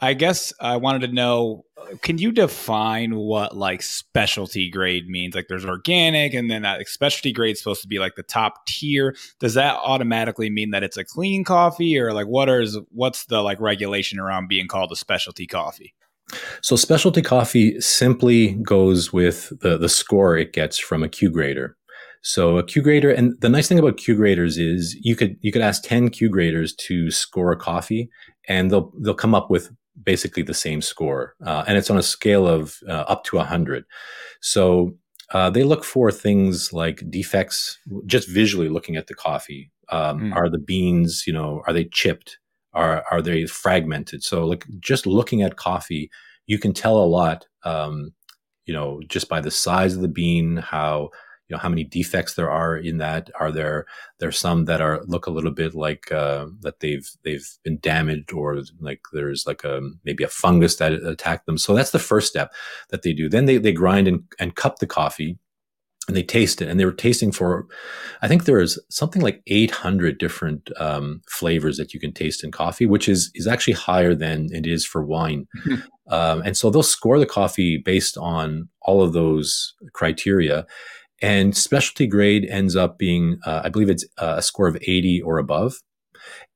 i guess i wanted to know can you define what like specialty grade means? Like there's organic and then that specialty grade is supposed to be like the top tier. Does that automatically mean that it's a clean coffee or like what is what's the like regulation around being called a specialty coffee? So specialty coffee simply goes with the, the score it gets from a Q grader. So a Q grader, and the nice thing about Q graders is you could you could ask ten Q graders to score a coffee, and they'll they'll come up with basically the same score, uh, and it's on a scale of uh, up to hundred. So uh, they look for things like defects, just visually looking at the coffee. Um, mm. Are the beans, you know, are they chipped? Are are they fragmented? So like just looking at coffee, you can tell a lot. Um, you know, just by the size of the bean, how you know how many defects there are in that. Are there there's some that are look a little bit like uh, that they've they've been damaged or like there's like a maybe a fungus that attacked them. So that's the first step that they do. Then they they grind and, and cup the coffee and they taste it and they were tasting for i think there is something like 800 different um, flavors that you can taste in coffee which is is actually higher than it is for wine mm-hmm. um, and so they'll score the coffee based on all of those criteria and specialty grade ends up being uh, i believe it's a score of 80 or above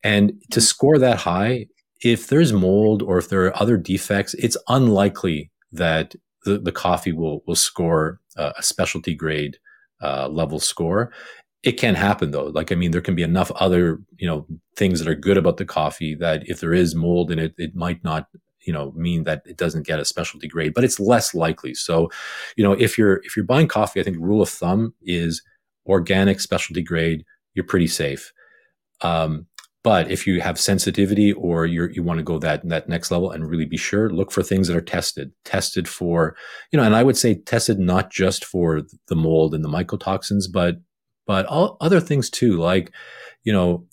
and to mm-hmm. score that high if there's mold or if there are other defects it's unlikely that the, the coffee will will score uh, a specialty grade uh, level score. It can happen though. Like I mean, there can be enough other you know things that are good about the coffee that if there is mold in it, it might not you know mean that it doesn't get a specialty grade, but it's less likely. So, you know, if you're if you're buying coffee, I think rule of thumb is organic specialty grade. You're pretty safe. Um, but if you have sensitivity or you you want to go that that next level and really be sure, look for things that are tested, tested for, you know, and I would say tested not just for the mold and the mycotoxins, but but all other things too, like, you know,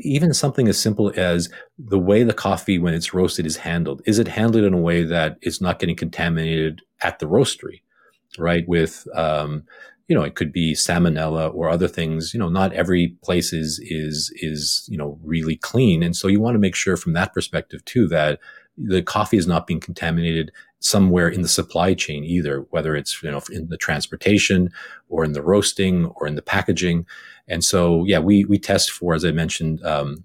even something as simple as the way the coffee when it's roasted is handled. Is it handled in a way that it's not getting contaminated at the roastery, right? With um, you know, it could be salmonella or other things. You know, not every place is is is you know really clean, and so you want to make sure from that perspective too that the coffee is not being contaminated somewhere in the supply chain either, whether it's you know in the transportation or in the roasting or in the packaging. And so, yeah, we we test for, as I mentioned, um,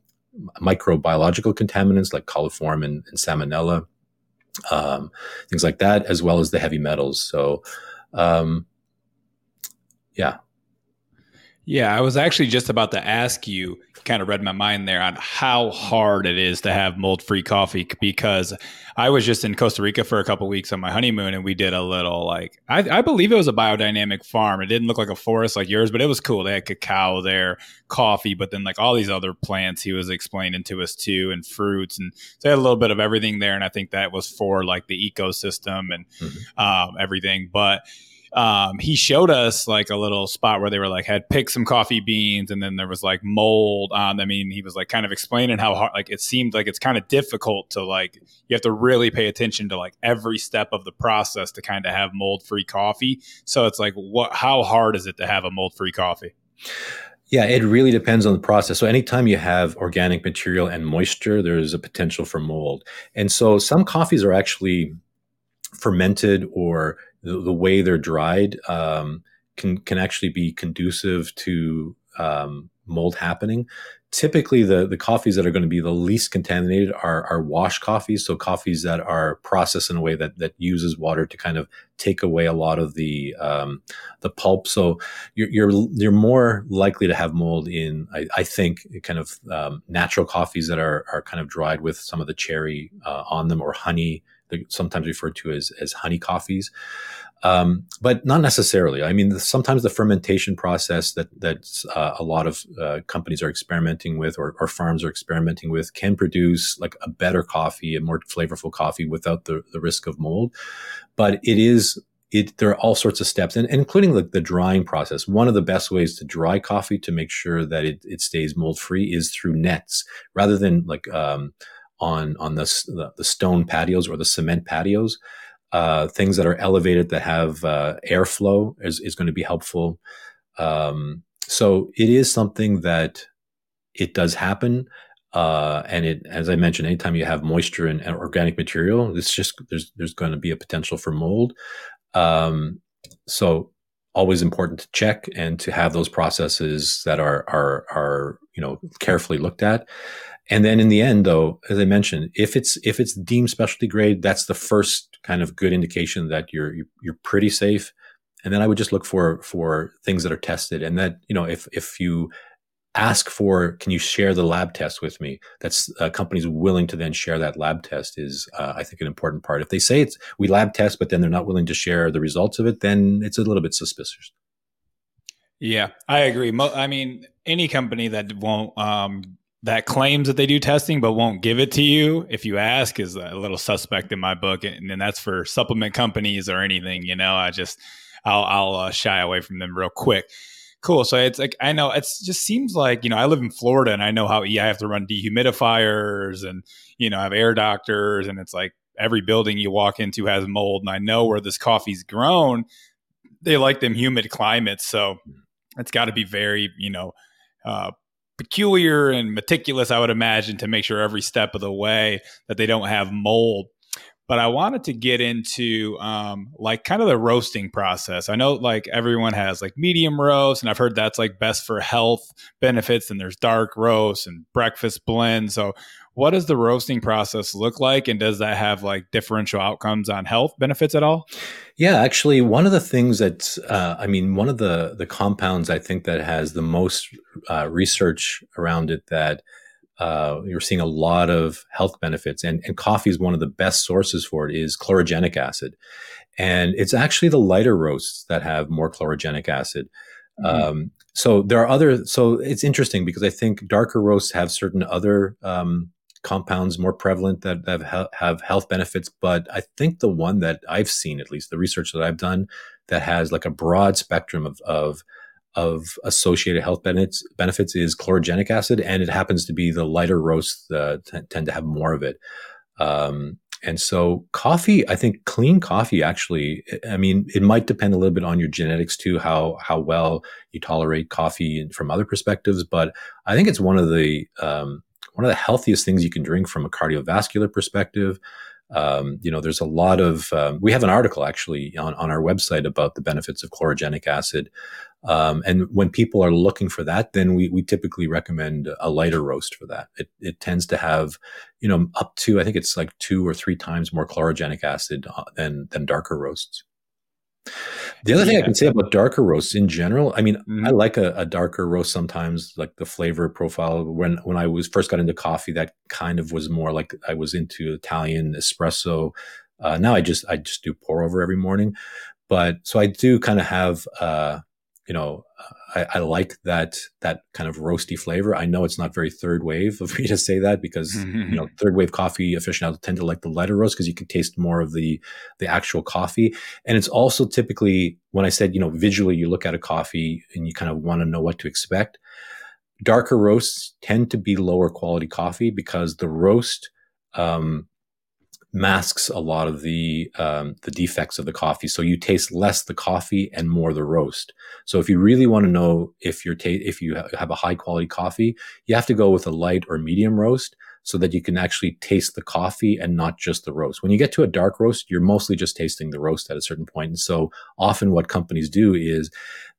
microbiological contaminants like coliform and, and salmonella, um, things like that, as well as the heavy metals. So. Um, yeah. Yeah, I was actually just about to ask you, kind of read my mind there on how hard it is to have mold free coffee because I was just in Costa Rica for a couple weeks on my honeymoon and we did a little like, I, I, believe it was a biodynamic farm. It didn't look like a forest like yours, but it was cool. They had cacao there, coffee, but then like all these other plants he was explaining to us too, and fruits. And so they had a little bit of everything there. And I think that was for like the ecosystem and mm-hmm. um, everything. But um, he showed us like a little spot where they were like had picked some coffee beans and then there was like mold on. I mean, he was like kind of explaining how hard like it seemed like it's kind of difficult to like you have to really pay attention to like every step of the process to kind of have mold free coffee. So it's like what how hard is it to have a mold free coffee? Yeah, it really depends on the process. So anytime you have organic material and moisture, there's a potential for mold. And so some coffees are actually fermented or the, the way they're dried um, can can actually be conducive to um, mold happening. Typically, the the coffees that are going to be the least contaminated are are wash coffees, so coffees that are processed in a way that that uses water to kind of take away a lot of the um, the pulp. So you're, you're you're more likely to have mold in, I, I think, kind of um, natural coffees that are are kind of dried with some of the cherry uh, on them or honey sometimes referred to as, as honey coffees. Um, but not necessarily. I mean, the, sometimes the fermentation process that that uh, a lot of uh, companies are experimenting with, or, or, farms are experimenting with, can produce like a better coffee, a more flavorful coffee without the, the risk of mold. But it is it. There are all sorts of steps, and, and including the, the drying process. One of the best ways to dry coffee to make sure that it, it stays mold free is through nets, rather than like um, on on the, the, stone patios or the cement patios. Uh, things that are elevated that have uh, airflow is, is going to be helpful. Um, so it is something that it does happen. Uh, and it, as I mentioned, anytime you have moisture and, and, organic material, it's just there's there's going to be a potential for mold. Um, so always important to check and to have those processes that are are are you know carefully looked at. And then in the end, though, as I mentioned, if it's if it's deemed specialty grade, that's the first kind of good indication that you're you're pretty safe. And then I would just look for for things that are tested, and that you know if if you ask for can you share the lab test with me? That's uh, companies willing to then share that lab test is uh, i think an important part. If they say it's we lab test but then they're not willing to share the results of it then it's a little bit suspicious. Yeah i agree. Mo- i mean any company that won't um, that claims that they do testing but won't give it to you if you ask is a little suspect in my book and, and that's for supplement companies or anything you know? I just i'll, I'll uh, shy away from them real quick. Cool. So it's like i know it just seems like you know i live in florida and i know how yeah, i have to run dehumidifiers and you know i have air doctors and it's like every building you walk into has mold and i know where this coffee's grown. They like them humid climates so it's got to be very you know uh, peculiar and meticulous, I would imagine, to make sure every step of the way that they don't have mold. But I wanted to get into um, like kind of the roasting process. I know like everyone has like medium roast, and I've heard that's like best for health benefits. And there's dark roast and breakfast blend. So what does the roasting process look like and does that have like differential outcomes on health benefits at all yeah actually one of the things that uh, i mean one of the the compounds i think that has the most uh, research around it that uh, you're seeing a lot of health benefits and, and coffee is one of the best sources for it is chlorogenic acid and it's actually the lighter roasts that have more chlorogenic acid mm-hmm. um, so there are other. So it's interesting because I think darker roasts have certain other um, compounds more prevalent that, have, have health benefits. But I think the one that I've seen, at least the research that I've done, that has like a broad spectrum of of of associated health benefits benefits is chlorogenic acid, and it happens to be the lighter roasts uh, t- tend to have more of it. Um, and so coffee, I think clean coffee actually, I mean, it might depend a little bit on your genetics too, how, how well you tolerate coffee from other perspectives. But I think it's one of the, um, one of the healthiest things you can drink from a cardiovascular perspective. Um, you know, there's a lot of, um, we have an article actually on, on our website about the benefits of chlorogenic acid. Um, and when people are looking for that, then we, we typically recommend a lighter roast for that. It, it tends to have, you know, up to, I think it's like two or three times more chlorogenic acid uh, than, than darker roasts. The other thing yeah. I can say about darker roasts in general, I mean, mm-hmm. I like a, a, darker roast sometimes, like the flavor profile. When when I was first got into coffee, that kind of was more like I was into Italian espresso. Uh, now I just I just do pour over every morning, but so I do kind of have uh, you know, I, I, like that that kind of roasty flavor. I know it's not very third wave of me to say that because you know third wave coffee aficionados tend to like the lighter roast because you can taste more of the the actual coffee. And it's also typically when I said you know visually you look at a coffee and you kind of want to know what to expect. Darker roasts tend to be lower quality coffee because the roast um, masks a lot of the um, the defects of the coffee. So you taste less the coffee and more the roast. So if you really want to know if you're ta- if you have a high quality coffee, you have to go with a light or medium roast so that you can actually taste the coffee and not just the roast. When you get to a dark roast, you're mostly just tasting the roast at a certain point. And so often what companies do is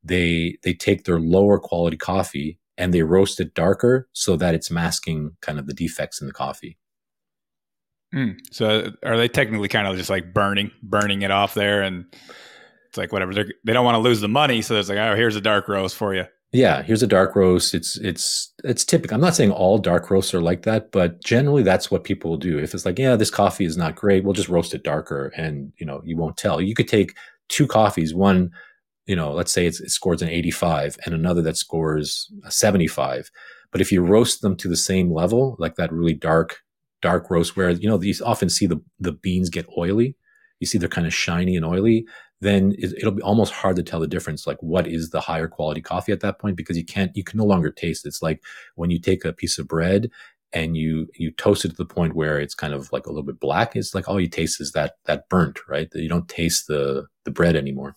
they they take their lower quality coffee and they roast it darker so that it's masking kind of the defects in the coffee. Mm. So are they technically kind of just like burning, burning it off there, and it's like whatever They're, they do not want to lose the money, so it's like, oh, here's a dark roast for you. Yeah, here's a dark roast. It's it's it's typical. I'm not saying all dark roasts are like that, but generally that's what people will do. If it's like, yeah, this coffee is not great, we'll just roast it darker, and you know, you won't tell. You could take two coffees, one, you know, let's say it scores an 85, and another that scores a 75. But if you roast them to the same level, like that really dark dark roast where you know you often see the the beans get oily. You see they're kind of shiny and oily then it, will be almost hard to tell the difference like what is the higher quality coffee at that point because you can't you can no longer taste. It's like when you take a piece of bread and you you toast it to the point where it's kind of like a little bit black it's like all you taste is that that burnt right? You don't taste the the bread anymore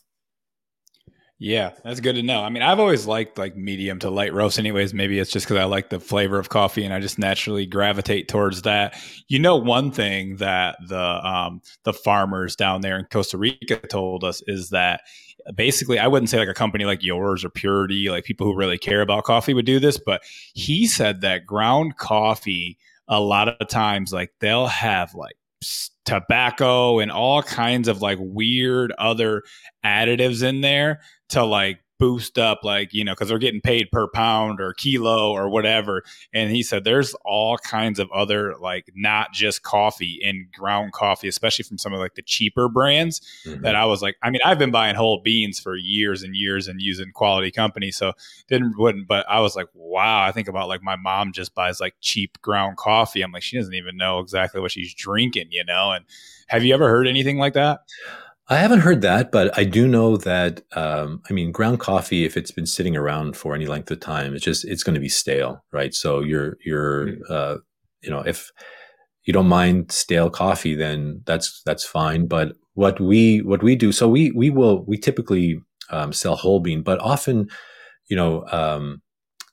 yeah, that's good to know. I mean, I've always liked like medium to light roast, anyways. Maybe it's just because I like the flavor of coffee and I just naturally gravitate towards that. You know, one thing that the um, the farmers down there in Costa Rica told us is that basically, I wouldn't say like a company like yours or Purity, like people who really care about coffee would do this, but he said that ground coffee, a lot of times, like they'll have like tobacco and all kinds of like weird other additives in there to like boost up like you know because they're getting paid per pound or kilo or whatever. And he said there's all kinds of other like not just coffee and ground coffee especially from some of like the cheaper brands mm-hmm. that i was like i mean i've been buying whole beans for years and years and using quality companies so didn't wouldn't but i was like wow. I think about like my mom just buys like cheap ground coffee. I'm like she doesn't even know exactly what she's drinking you know? And have you ever heard anything like that I haven't heard that, but I do know that. Um, I mean, ground coffee, if it's been sitting around for any length of time, it's just it's going to be stale, right? So you're you're mm. uh, you know if you don't mind stale coffee, then that's that's fine. But what we what we do, so we we will we typically um, sell whole bean, but often, you know, um,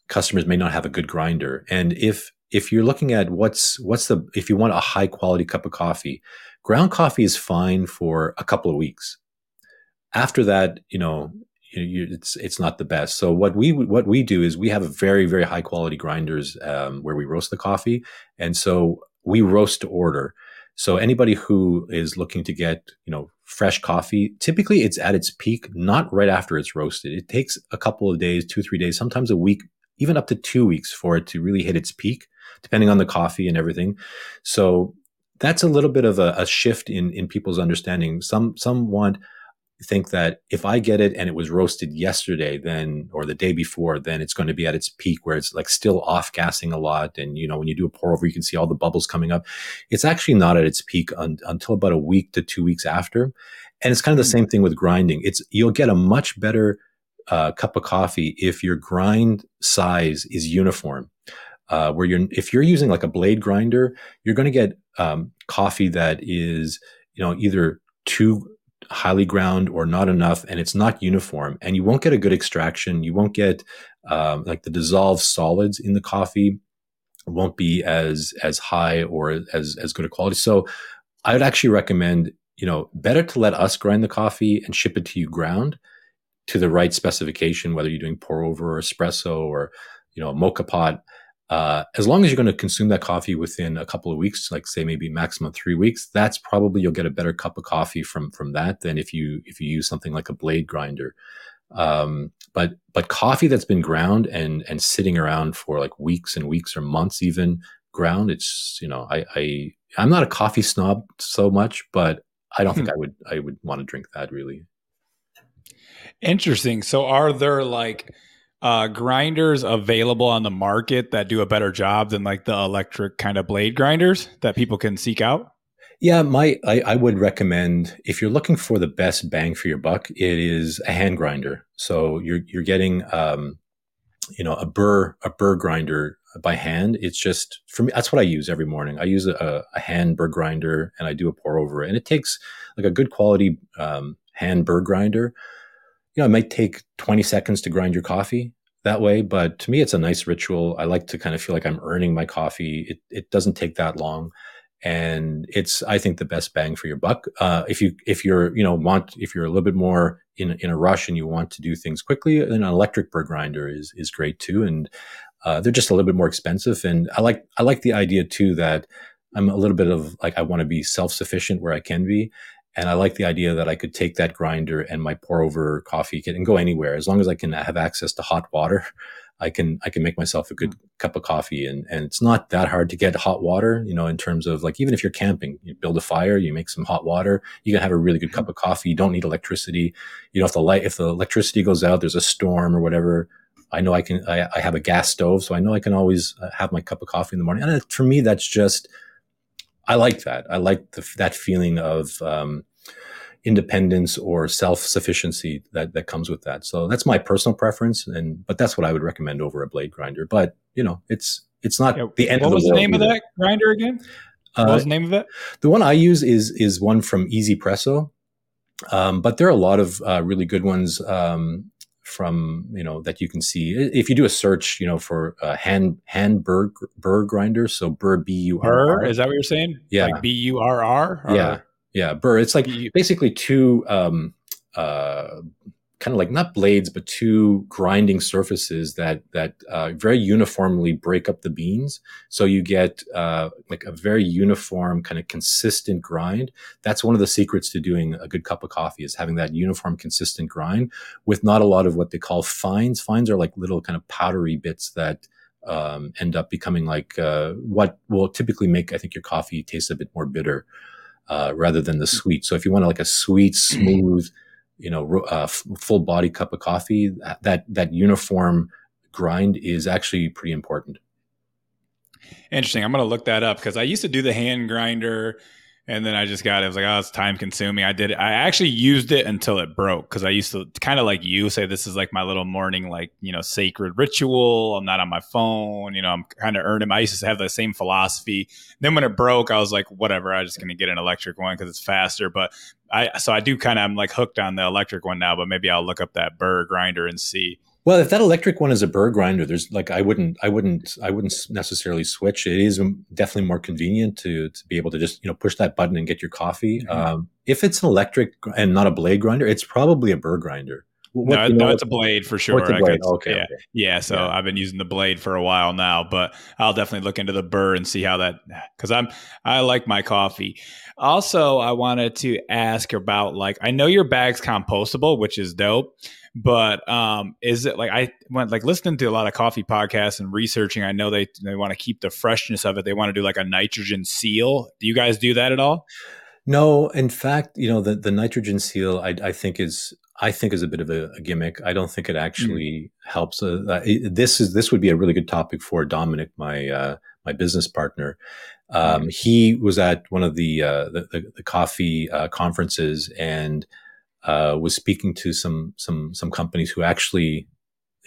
customers may not have a good grinder, and if if you're looking at what's what's the if you want a high quality cup of coffee ground coffee is fine for a couple of weeks. After that, you know, you, it's it's not the best. So what we what we do is we have very very high quality grinders um, where we roast the coffee, and so we roast to order. So anybody who is looking to get you know fresh coffee, typically it's at its peak, not right after it's roasted. It takes a couple of days, two three days, sometimes a week, even up to two weeks for it to really hit its peak, depending on the coffee and everything. So that's a little bit of a, a, shift in in people's understanding. Some some want think that if I get it and it was roasted yesterday, then or the day before, then it's going to be at its peak where it's like still off gassing a lot. And you know, when you do a pour over, you can see all the bubbles coming up. It's actually not at its peak un- until about a week to two weeks after. And it's kind of the hmm. same thing with grinding. It's you'll get a much better uh, cup of coffee if your grind size is uniform. Uh, where you're if you're using like a blade grinder, you're going to get um, coffee that is you know either too highly ground or not enough, and it's not uniform, and you won't get a good extraction. You won't get um, like the dissolved solids in the coffee won't be as as high or as as good a quality. So I would actually recommend you know better to let us grind the coffee and ship it to you ground to the right specification, whether you're doing pour over or espresso or you know a moka pot. Uh, as long as you're going to consume that coffee within a couple of weeks, like say maybe maximum three weeks, that's probably you'll get a better cup of coffee from from that than if you if you use something like a blade grinder. Um, but but coffee that's been ground and and sitting around for like weeks and weeks or months even ground, it's you know I I I'm not a coffee snob so much, but I don't think hmm. I would I would want to drink that really. Interesting. So are there like uh, grinders available on the market that do a better job than like the electric kind of blade grinders that people can seek out? Yeah, my I, I, would recommend if you're looking for the best bang for your buck, it is a hand grinder. So you're you're getting um, you know a burr a burr grinder by hand. It's just for me that's what I use every morning. I use a, a hand burr grinder and I do a pour over and it takes like a good quality um, hand burr grinder you know, it might take 20 seconds to grind your coffee that way, but to me, it's a nice ritual. I like to kind of feel like I'm earning my coffee. It, it doesn't take that long. And it's, I think, the best bang for your buck. Uh, if you, if you're, you know, want, if you're a little bit more in, in a rush and you want to do things quickly, then an electric burr grinder is, is great too. And, uh, they're just a little bit more expensive. And I like, I like the idea too that I'm a little bit of like, I want to be self sufficient where I can be. And I like the idea that I could take that grinder and my pour over coffee kit and go anywhere as long as I can have access to hot water. I can I can make myself a good mm. cup of coffee and and it's not that hard to get hot water, you know, in terms of like even if you're camping, you build a fire, you make some hot water, you can have a really good cup mm. of coffee. You don't need electricity. You know, if the light if the electricity goes out, there's a storm or whatever, I know I can I, I have a gas stove, so I know I can always uh, have my cup of coffee in the morning. And for me that's just I like that. I like the, that feeling of um, independence or self sufficiency that that comes with that. So that's my personal preference, and but that's what I would recommend over a blade grinder. But you know, it's it's not yeah. the end. What was the, the name either. of that grinder again? What uh, was the name of it? The one I use is is one from Easy Presso, um, but there are a lot of uh, really good ones. Um, from you know that you can see. If you do a search you know for uh, hand hand burr burr grinder so burr b u r is that what you're saying? Yeah. Like b u r r yeah. Yeah burr. It's like b- basically two um uh kind of like not blades, but two grinding surfaces that that uh, very uniformly break up the beans. So you get uh, like a very uniform, kind of consistent grind. That's one of the secrets to doing a good cup of coffee is having that uniform, consistent grind with not a lot of what they call fines. Fines are like little kind of powdery bits that um, end up becoming like uh, what will typically make I think your coffee taste a bit more bitter. Uh, rather than the sweet. So if you want like a sweet, smooth, you know, uh, full body cup of coffee, that, that uniform grind is actually pretty important. Interesting. I'm going to look that up because I used to do the hand grinder and then I just got it. I was like, oh, it's time consuming. I did it. I actually used it until it broke because I used to kind of like you say, this is like my little morning, like, you know, sacred ritual. I'm not on my phone. You know, I'm kind of earning. I used to have the same philosophy. Then when it broke, I was like, whatever. I'm just going to get an electric one because it's faster. But I, so I do kind of, I'm like hooked on the electric one now, but maybe I'll look up that burr grinder and see well, if that electric one is a burr grinder, there's like I wouldn't, I wouldn't, I wouldn't necessarily switch. It is definitely more convenient to to be able to just you know push that button and get your coffee. Mm-hmm. Um, if it's an electric and not a blade grinder, it's probably a burr grinder. What, no, you know, no, it's a blade for sure. Blade? Could, okay, yeah, okay. yeah. So yeah. I've been using the blade for a while now, but I'll definitely look into the burr and see how that because I'm I like my coffee. Also, I wanted to ask about like I know your bag's compostable, which is dope. But um, is it like I went like listening to a lot of coffee podcasts and researching? I know they they want to keep the freshness of it. They want to do like a nitrogen seal. Do you guys do that at all? No, in fact, you know the, the nitrogen seal I, I think is I think is a bit of a, a gimmick. I don't think it actually mm. helps. Uh, uh, it, this is this would be a really good topic for Dominic, my uh, my business partner. Um, mm. He was at one of the uh, the, the, coffee uh, conferences and uh, was speaking to some some some companies who actually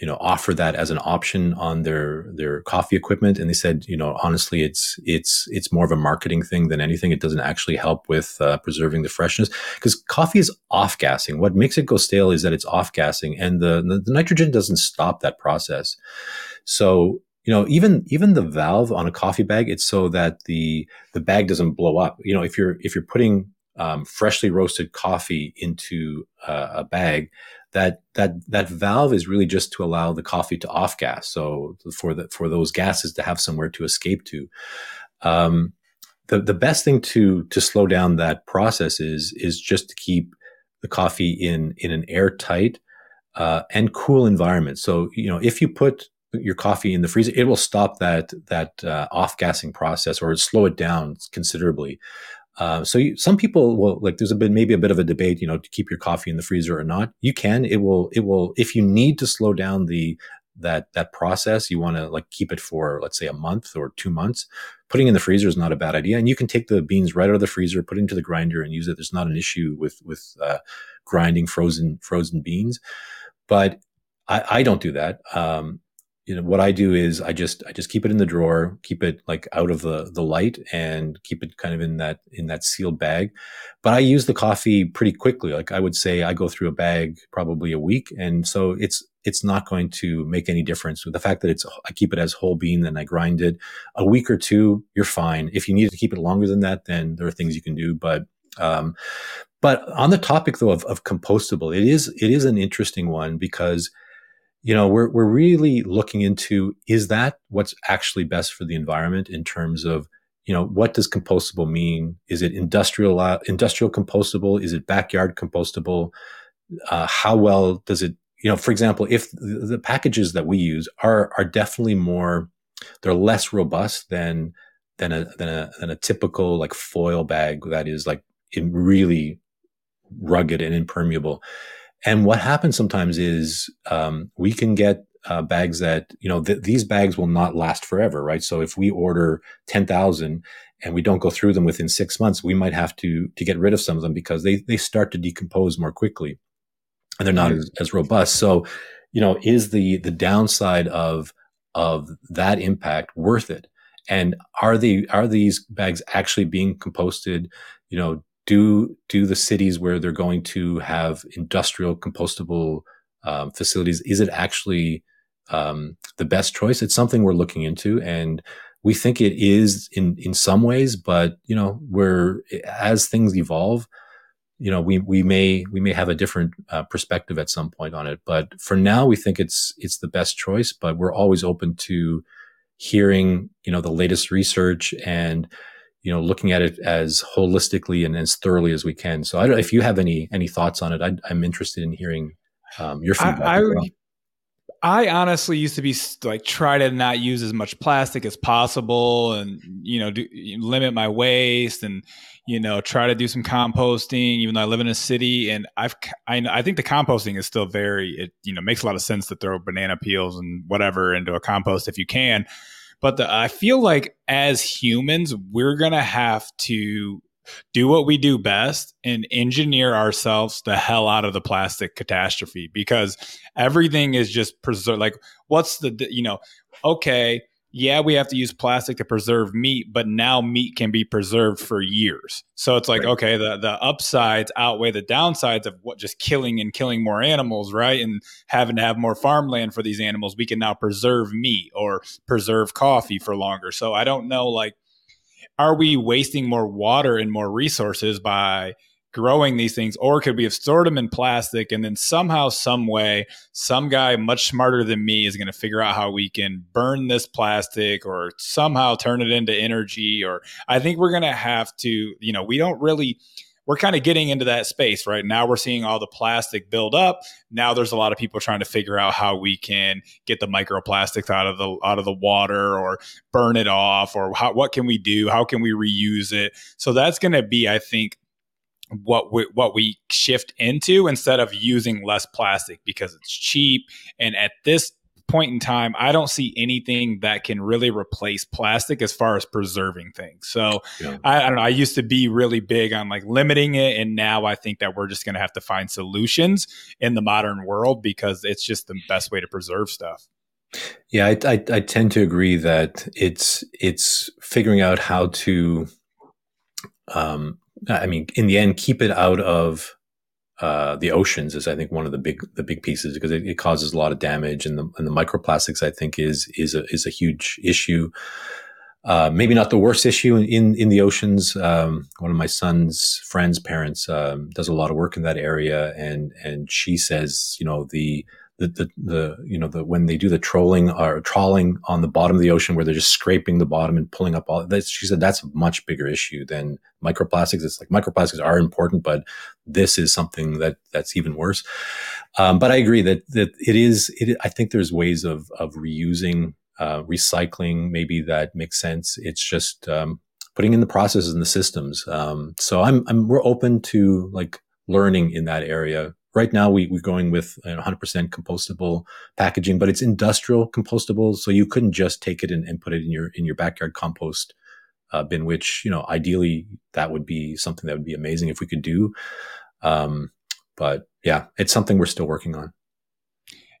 you know offer that as an option on their their coffee equipment. And they said you know honestly it's it's it's more of a marketing thing than anything. It doesn't actually help with uh, preserving the freshness. Because coffee is off gassing what makes it go stale is that it's off gassing and the, the, the nitrogen doesn't stop that process. So you know even even the valve on a coffee bag it's so that the the bag doesn't blow up. You know if you're if you're putting um, freshly roasted coffee into uh, a bag that that that valve is really just to allow the coffee to off gas. So for the for those gases to have somewhere to escape to. Um, the the best thing to to slow down that process is is just to keep the coffee in in an airtight uh, and cool environment. So you know if you put your coffee in the freezer it will stop that that uh, off gassing process or slow it down considerably uh, so you, some people will like. There's a bit, maybe a bit of a debate, you know, to keep your coffee in the freezer or not. You can. It will. It will. If you need to slow down the that that process, you want to like keep it for let's say a month or two months. Putting in the freezer is not a bad idea, and you can take the beans right out of the freezer, put it into the grinder, and use it. There's not an issue with with uh, grinding frozen frozen beans, but I, I don't do that. Um, you know what I do is I just I just keep it in the drawer, keep it like out of the the light, and keep it kind of in that in that sealed bag. But I use the coffee pretty quickly. Like I would say, I go through a bag probably a week, and so it's it's not going to make any difference with the fact that it's I keep it as whole bean and I grind it. A week or two, you're fine. If you need to keep it longer than that, then there are things you can do. But um, but on the topic though of, of compostable, it is it is an interesting one because you know we're we're really looking into is that what's actually best for the environment in terms of you know what does compostable mean? Is it industrial uh, industrial compostable? Is it backyard compostable? Uh, how well does it you know for example if the, the packages that we use are are definitely more they're less robust than than a than a than a typical like foil bag that is like really rugged and impermeable and what happens sometimes is um, we can get uh, bags that you know th- these bags will not last forever, right? So if we order ten thousand and we don't go through them within six months, we might have to to get rid of some of them because they they start to decompose more quickly, and they're not as, as robust. So, you know, is the the downside of of that impact worth it? And are the are these bags actually being composted? You know, do do the cities where they're going to have industrial compostable um, facilities? Is it actually um, the best choice? It's something we're looking into and we think it is in in some ways but you know we're as things evolve you know we we may we may have a different uh, perspective at some point on it. But for now we think it's it's the best choice but we're always open to hearing you know the latest research and you know looking at it as holistically and as thoroughly as we can so i don't if you have any any thoughts on it I, am interested in hearing um, your feedback I, I, well. I, honestly used to be like try to not use as much plastic as possible and you know do, limit my waste and you know try to do some composting even though i live in a city and i've i, I think the composting is still very it you know makes a lot of sense to throw banana peels and whatever into a compost if you can but the, I feel like as humans, we're going to have to do what we do best and engineer ourselves the hell out of the plastic catastrophe because everything is just preserved. Like, what's the, you know, okay, yeah, we have to use plastic to preserve meat, but now meat can be preserved for years. So it's like, right. okay, the, the upsides outweigh the downsides of what just killing and killing more animals, right? And having to have more farmland for these animals. We can now preserve meat or preserve coffee for longer. So I don't know, like, are we wasting more water and more resources by growing these things or could we have stored them in plastic and then somehow some way some guy much smarter than me is going to figure out how we can burn this plastic or somehow turn it into energy or i think we're going to have to you know we don't really we're kind of getting into that space right? Now we're seeing all the plastic build up. Now there's a lot of people trying to figure out how we can get the microplastics out of the out of the water or burn it off or how, what can we do? How can we reuse it? So that's going to be i think what we, what we shift into instead of using less plastic because it's cheap and at this point in time, I don't see anything that can really replace plastic as far as preserving things. So yeah. I, I, don't know. I used to be really big on like limiting it, and now I think that we're just going to have to find solutions in the modern world because it's just the best way to preserve stuff. Yeah, I, I, I tend to agree that it's it's figuring out how to, um, I mean, in the end, keep it out of uh, the oceans is I think one of the big the big pieces because it, it, causes a lot of damage and the and the microplastics I think is is a is a huge issue. Uh, maybe not the worst issue in in the oceans. Um, one of my son's friends' parents um, does a lot of work in that area, and and she says you know the the, the, the, you know, the, when they do the trolling or trawling on the bottom of the ocean where they're just scraping the bottom and pulling up all that, she said that's a much bigger issue than microplastics. It's like microplastics are important, but this is something that that's even worse. Um, but I agree that, that it is, it, I think there's ways of, of reusing, uh, recycling. Maybe that makes sense. It's just, um, putting in the processes and the systems. Um, so I'm, I'm, we're open to like learning in that area right now we, we're going with 100% compostable packaging but it's industrial compostable so you couldn't just take it and, and put it in your in your backyard compost uh, bin which you know ideally that would be something that would be amazing if we could do. Um, but yeah it's something we're still working on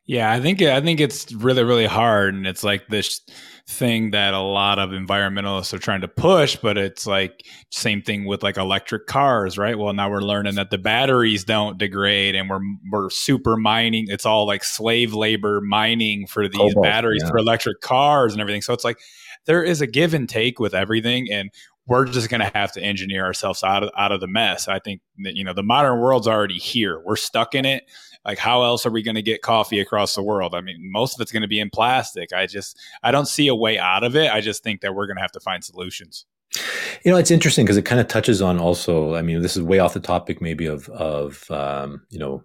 yeah, I think I think it's really really hard, and it's like this thing that a lot of environmentalists are trying to push, but it's like same thing with like electric cars, right? Well, now we're learning that the batteries don't degrade, and we're we're super mining. It's all like slave labor mining for these Cobalt, batteries yeah. for electric cars and everything. So it's like there is a give and take with everything, and we're just going to have to engineer ourselves out of out of the mess. I think that you know the modern world's already here. We're stuck in it, like how else are we going to get coffee across the world? I mean most of it's going to be in plastic. I just i don't see a way out of it. I just think that we're going to have to find solutions. You know it's interesting because it kind of touches on also i mean this is way off the topic maybe of of um, you know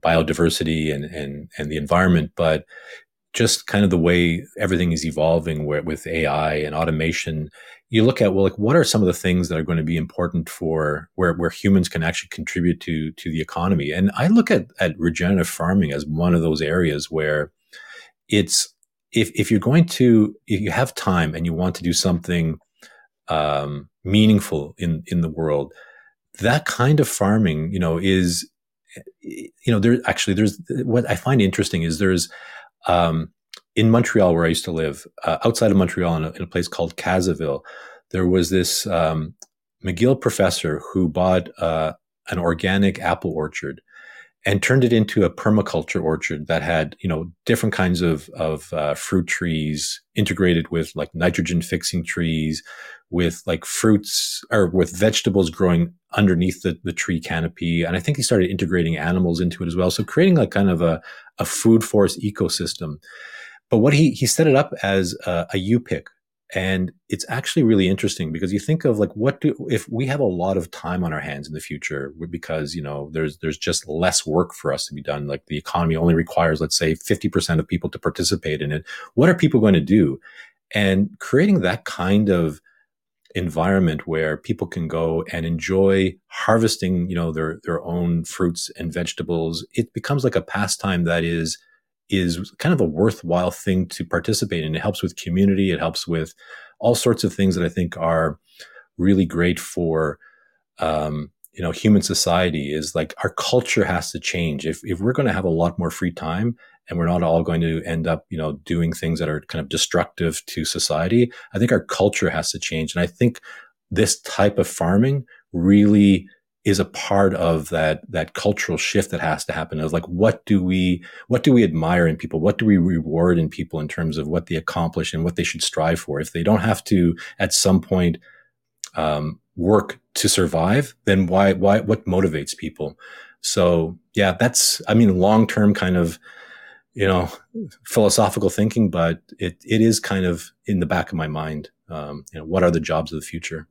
biodiversity and and and the environment but just kind of the way everything is evolving with AI and automation, you look at well, like what are some of the things that are going to be important for where where humans can actually contribute to to the economy? And I look at at regenerative farming as one of those areas where it's if if you're going to if you have time and you want to do something um, meaningful in in the world, that kind of farming, you know, is you know there actually there's what I find interesting is there's um, in Montreal, where I used to live, uh, outside of Montreal, in a, in a, place called Cazaville, there was this um, McGill professor who bought uh, an organic apple orchard and turned it into a permaculture orchard that had you know different kinds of of uh, fruit trees integrated with like nitrogen fixing trees with like fruits or with vegetables growing underneath the, the tree canopy. And i think he started integrating animals into it as well. So creating like kind of a, a food forest ecosystem but what he he set it up as a, a u-pick and it's actually really interesting because you think of like what do if we have a lot of time on our hands in the future because you know there's there's just less work for us to be done like the economy only requires let's say 50% of people to participate in it what are people going to do? And creating that kind of environment where people can go and enjoy harvesting you know their their own fruits and vegetables it becomes like a pastime that is is kind of a worthwhile thing to participate in. It helps with community. It helps with all sorts of things that I think are really great for, um, you know, human society is like our culture has to change. If, if we're going to have a lot more free time and we're not all going to end up, you know, doing things that are kind of destructive to society, I think our culture has to change. And I think this type of farming really is a part of that that cultural shift that has to happen of like what do we what do we admire in people? What do we reward in people in terms of what they accomplish and what they should strive for? If they don't have to at some point um, work to survive then why why what motivates people? So yeah that's i mean long term kind of you know philosophical thinking but it it is kind of in the back of my mind um, you know what are the jobs of the future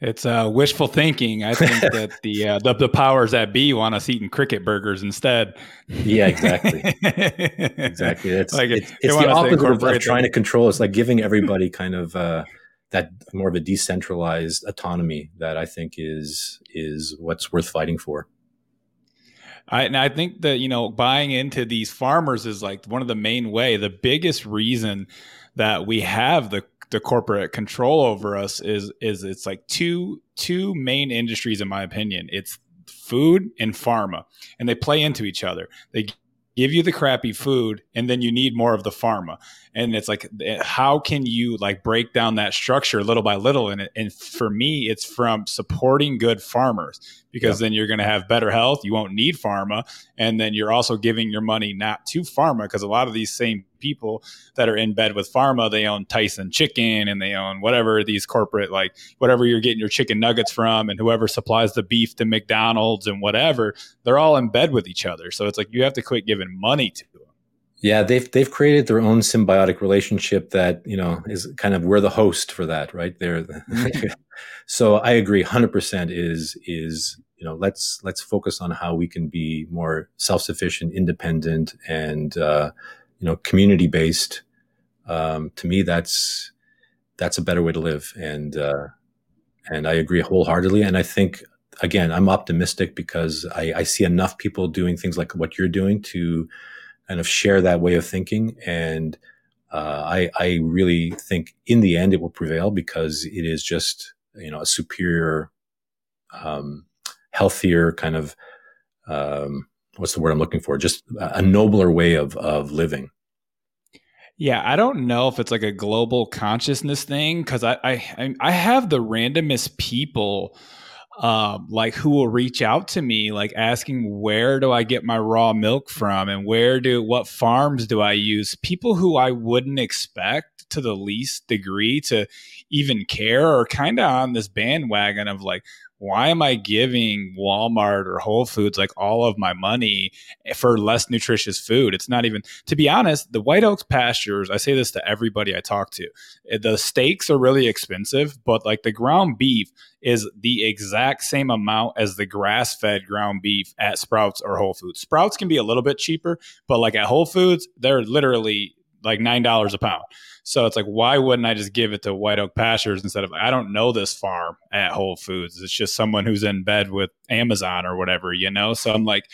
it's uh, wishful thinking. I think that the, uh, the, the powers that be want us eating cricket burgers instead. Yeah, exactly. exactly. It's like it's, it's the opposite of, of trying to control. It's like giving everybody kind of uh, that more of a decentralized autonomy that I think is is what's worth fighting for. I, and I think that you know buying into these farmers is like one of the main way. The biggest reason that we have the the corporate control over us is is it's like two two main industries in my opinion. It's food and pharma, and they play into each other. They give you the crappy food and then you need more of the pharma and it's like eh, how can you like break down that structure little by little and, and for me it's from supporting good farmers because then you're going to have better health you won't need pharma and then you're also giving your money not to pharma because a lot of these same people that are in bed with pharma they own tyson chicken and they own whatever these corporate like whatever you're getting your chicken nuggets from and whoever supplies the beef to mcdonald's and whatever they're all in bed with each other so it's like you have to quit giving money to them yeah, they've they've created their own symbiotic relationship that you know is kind of we're the host for that, right? There. so I agree, hundred percent. Is is you know let's let's focus on how we can be more self sufficient, independent, and uh, you know community based. Um, to me, that's that's a better way to live, and uh, and I agree wholeheartedly. And I think again, I'm optimistic because I, I see enough people doing things like what you're doing to kind of share that way of thinking. And uh, I, I really think in the end it will prevail because it is just you know a superior, um, healthier kind of um, what's the word I'm looking for? Just a nobler way of of living. Yeah, I don't know if it's like a global consciousness thing because I, I I have the randomest people um, like who will reach out to me like asking where do i get my raw milk from and where do what farms do i use people who i wouldn't expect to the least degree to even care or kind of on this bandwagon of like why am I giving Walmart or Whole Foods like all of my money for less nutritious food? It's not even, to be honest, the White Oaks pastures, I say this to everybody I talk to, eh, the steaks are really expensive, but like the ground beef is the exact same amount as the grass fed ground beef at Sprouts or Whole Foods. Sprouts can be a little bit cheaper, but like at Whole Foods, they're literally like $9 a pound. So it's like, why wouldn't I just give it to White Oak Pastures instead of I don't know this farm at Whole Foods. It's just someone who's in bed with Amazon or whatever, you know. So I'm like,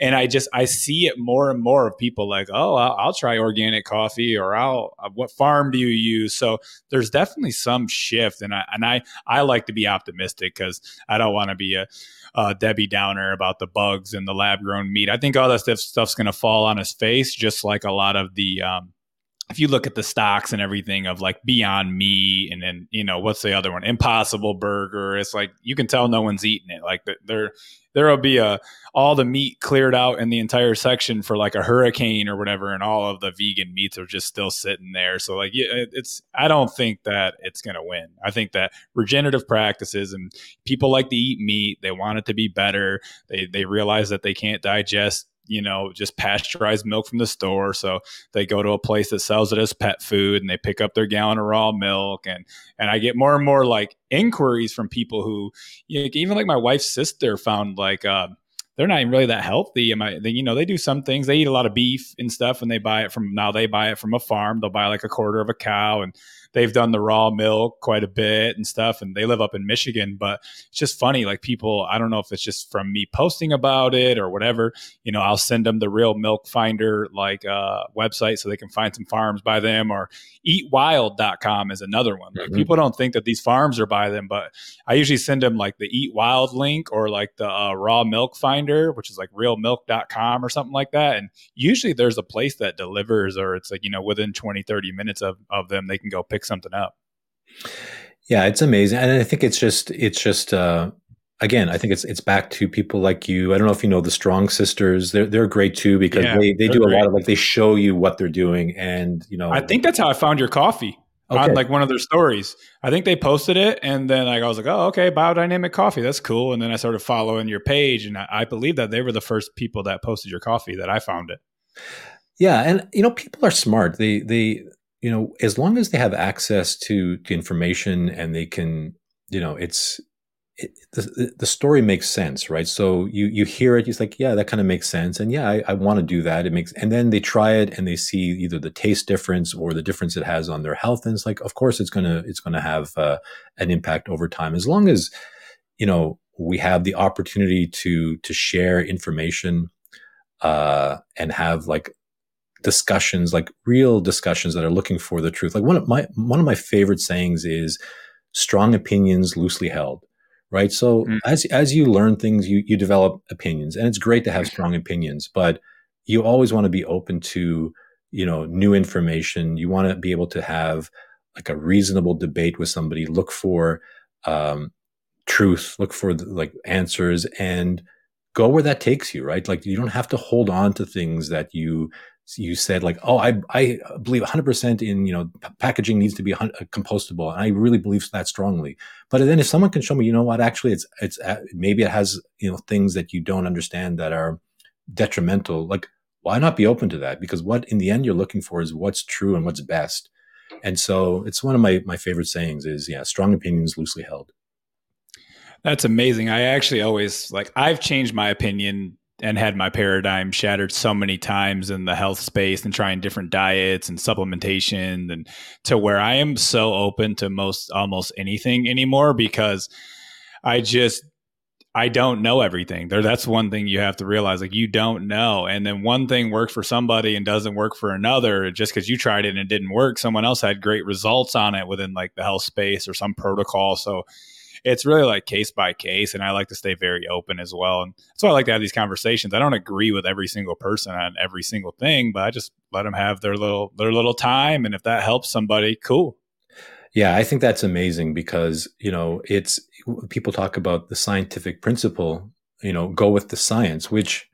and I just I see it more and more of people like, oh, I'll, I'll try organic coffee or I'll uh, what farm do you use? So there's definitely some shift, and I and I I like to be optimistic because I don't want to be a uh, Debbie Downer about the bugs and the lab grown meat. I think all that stuff, stuff's going to fall on his face, just like a lot of the um, if you look at the stocks and everything of like Beyond Meat and then you know what's the other one Impossible Burger, it's like you can tell no one's eating it. Like there, there'll be a all the meat cleared out in the entire section for like a hurricane or whatever, and all of the vegan meats are just still sitting there. So like it's I don't think that it's gonna win. I think that regenerative practices and people like to eat meat. They want it to be better. They they realize that they can't digest you know, just pasteurized milk from the store. So they go to a place that sells it as pet food and they pick up their gallon of raw milk. And, and I get more and more like inquiries from people who, you know, even like my wife's sister found like, uh, they're not even really that healthy. Am I, they, you know, they do some things. They eat a lot of beef and stuff, and they buy it from now. They buy it from a farm. They'll buy like a quarter of a cow, and they've done the raw milk quite a bit and stuff. And they live up in Michigan, but it's just funny. Like people, I don't know if it's just from me posting about it or whatever. You know, I'll send them the Real Milk Finder like uh, website so they can find some farms by them. Or EatWild.com is another one. Like mm-hmm. people don't think that these farms are by them, but I usually send them like the Eat Wild link or like the uh, Raw Milk Finder, which is like RealMilk.com or something like that. And usually there's a place that delivers, or it's like you know within 20, 30 minutes of of them, they can go pick something up. Yeah, it's amazing, and I think it's just it's just uh, again, I think it's it's back to people like you. I don't know if you know the Strong Sisters. They're they're great too because yeah, they they do a lot of like they show you what they're doing, and you know. I think that's how I found your coffee. Okay. on like one of their stories. I think they posted it, and then like I was like, "Oh, okay, biodynamic coffee, that's cool." And then I started following your page, and I, I, believe that they were the first people that posted your coffee that I found it. Yeah, and you know, people are smart. They they you know, as long as they have access to, to information and they can, you know, it's it, the, the story makes sense, right? So you you hear it, you're like, yeah, that kind of makes sense, and yeah, I, I want to do that. It makes, and then they try it and they see either the taste difference or the difference it has on their health, and it's like, of course, it's gonna it's gonna have uh, an impact over time as long as you know we have the opportunity to to share information uh, and have like discussions, like real discussions that are looking for the truth. Like one of my one of my favorite sayings is strong opinions loosely held right? So mm. as as you learn things, you you develop opinions, and it's great to have strong opinions, but you always want to be open to you know new information. You want to be able to have like a reasonable debate with somebody. Look for um, truth. Look for the, like answers, and go where that takes you. Right? Like you don't have to hold on to things that you you said like, oh, I I believe 100% in you know p- packaging needs to be uh, compostable, and I really believe that strongly. But then if someone can show me, you know what, actually, it's it's uh, maybe it has you know things that you don't understand that are detrimental. Like, why not be open to that? Because what in the end you're looking for is what's true and what's best. And so it's one of my my favorite sayings is yeah, strong opinions loosely held. That's amazing. I actually always like I've changed my opinion and had my paradigm shattered so many times in the health space and trying different diets and supplementation and to where I am so open to most almost anything anymore because I just I don't know everything. There that's one thing you have to realize like you don't know. And then one thing works for somebody and doesn't work for another just cuz you tried it and it didn't work. Someone else had great results on it within like the health space or some protocol. So it's really like case by case. And I like to stay very open as well. And so I like to have these conversations. I don't agree with every single person on every single thing, but I just let them have their little their little time. And if that helps somebody, cool. Yeah, I think that's amazing because, you know, it's people talk about the scientific principle, you know, go with the science, which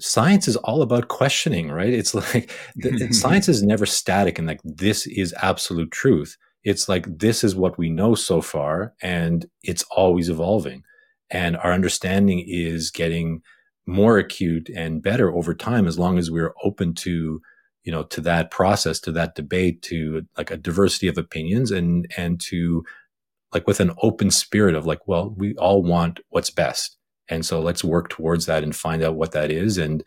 science is all about questioning, right? It's like the, science is never static and like this is absolute truth it's like this is what we know so far and it's always evolving. And our understanding is getting more acute and better over time as long as we're open to you know to that process to that debate to like a diversity of opinions and and to like with an open spirit of like well we all want what's best. And so let's work towards that and find out what that is and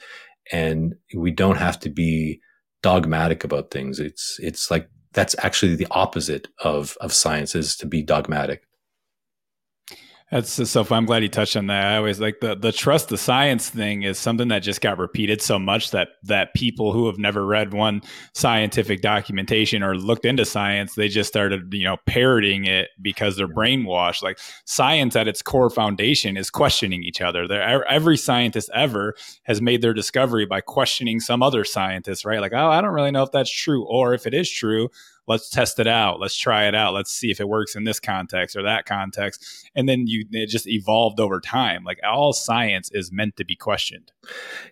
and we don't have to be dogmatic about things. It's it's like that's actually the opposite of of science is to be dogmatic. That's so fun. I'm glad you touched on that. I always like the the trust the science thing is something that just got repeated so much that that people who have never read one scientific documentation or looked into science, they just started, you know, parroting it because they're brainwashed. Like science at its core foundation is questioning each other. There every scientist ever has made their discovery by questioning some other scientist, right? Like, oh, I don't really know if that's true or if it is true, let's test it out. Let's try it out. Let's see if it works in this context or that context. And then you it just evolved over time. Like all science is meant to be questioned.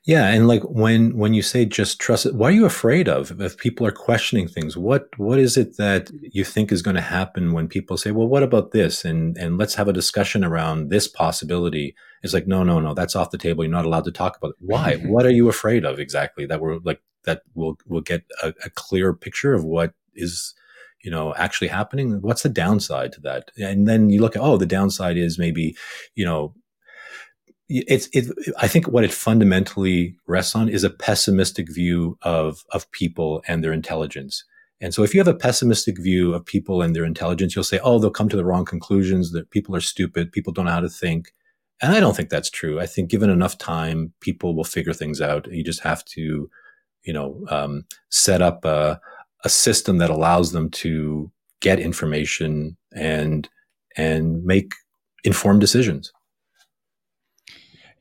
Yeah and like when when you say just trust it what are you afraid of if people are questioning things? What what is it that you think is going to happen when people say well what about this? And and let's have a discussion around this possibility. It's like no no no that's off the table. You're not allowed to talk about it. Why? What are you afraid of exactly that we're like that we'll we'll get a, a clear picture of what is you know actually happening what's the downside to that? And then you look at oh the downside is maybe you know it's it i think what it fundamentally rests on is a pessimistic view of of people and their intelligence. And so if you have a pessimistic view of people and their intelligence you'll say oh they'll come to the wrong conclusions that people are stupid people don't know how to think. And i don't think that's true. I think given enough time people will figure things out. You just have to you know um, set up a a system that allows them to get information and and make informed decisions.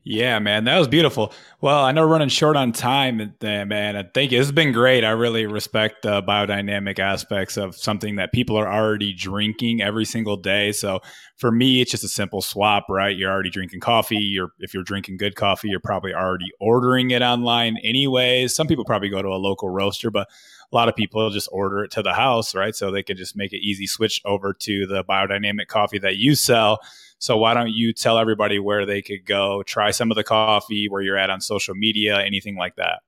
Yeah, man, that was beautiful. Well, I know we're running short on time, man. Thank you. This has been great. I really respect the biodynamic aspects of something that people are already drinking every single day. So for me, it's just a simple swap, right? You're already drinking coffee. You're if you're drinking good coffee, you're probably already ordering it online anyways. Some people probably go to a local roaster, but a lot of people just order it to the house, right? So they can just make it easy switch over to the biodynamic coffee that you sell. So why don't you tell everybody where they could go, try some of the coffee, where you're at on social media, anything like that?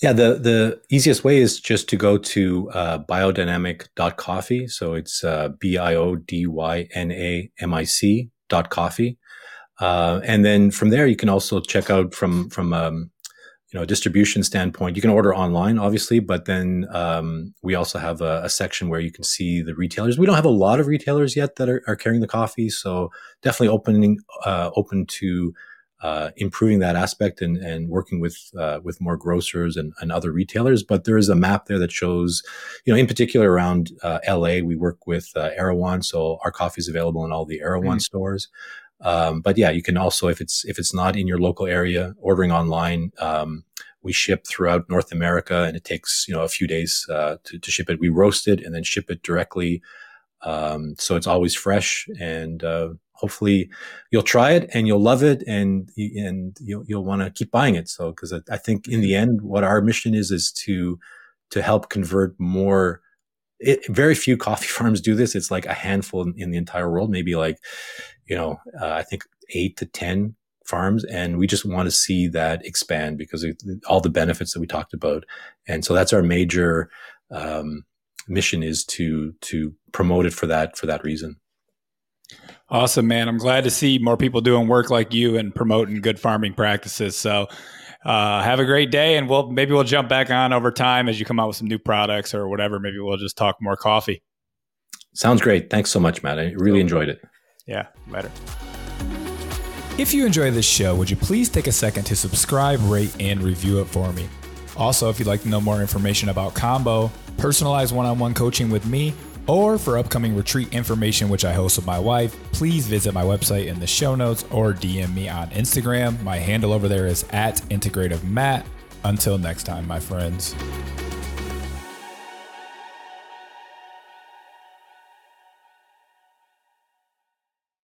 Yeah, the the easiest way is just to go to uh, biodynamic.coffee. So it's uh, B I O D Y N A M I C coffee. Uh, and then from there, you can also check out from from um, you know distribution standpoint. You can order online, obviously, but then um, we also have a, a, section where you can see the retailers. We don't have a lot of retailers yet that are, are carrying the coffee, so definitely opening uh, open to uh, improving that aspect and, and working with uh, with more grocers and, and, other retailers. But there is a map there that shows, you know, in particular around uh, LA, we work with uh, Erewhon, so our coffee is available in all the Erewhon mm-hmm. stores. Um, but yeah, you can also if it's if it's not in your local area, ordering online. Um, we ship throughout North America, and it takes you know a few days uh, to, to ship it. We roast it and then ship it directly, um, so it's always fresh and uh, hopefully you'll try it and you'll love it and and you'll, you'll want to keep buying it so because I, I, think in the end what our mission is is to to help convert more it, very few coffee farms do this it's like a handful in, in the entire world maybe like you know uh, i think eight to ten farms and we just want to see that expand because of all the benefits that we talked about and so that's our major um, mission is to to promote it for that for that reason Awesome, man. I'm glad to see more people doing work like you and promoting good farming practices. So, uh, have a great day, and we'll maybe we'll jump back on over time as you come out with some new products or whatever. Maybe we'll just talk more coffee. Sounds great. Thanks so much, Matt. I really enjoyed it. Yeah, better. If you enjoy this show, would you please take a second to subscribe, rate, and review it for me? Also, if you'd like to know more information about Combo, personalized one on one coaching with me, or for upcoming retreat information, which I host with my wife, please visit my website in the show notes or DM me on Instagram. My handle over there is at Integrative Matt. Until next time, my friends.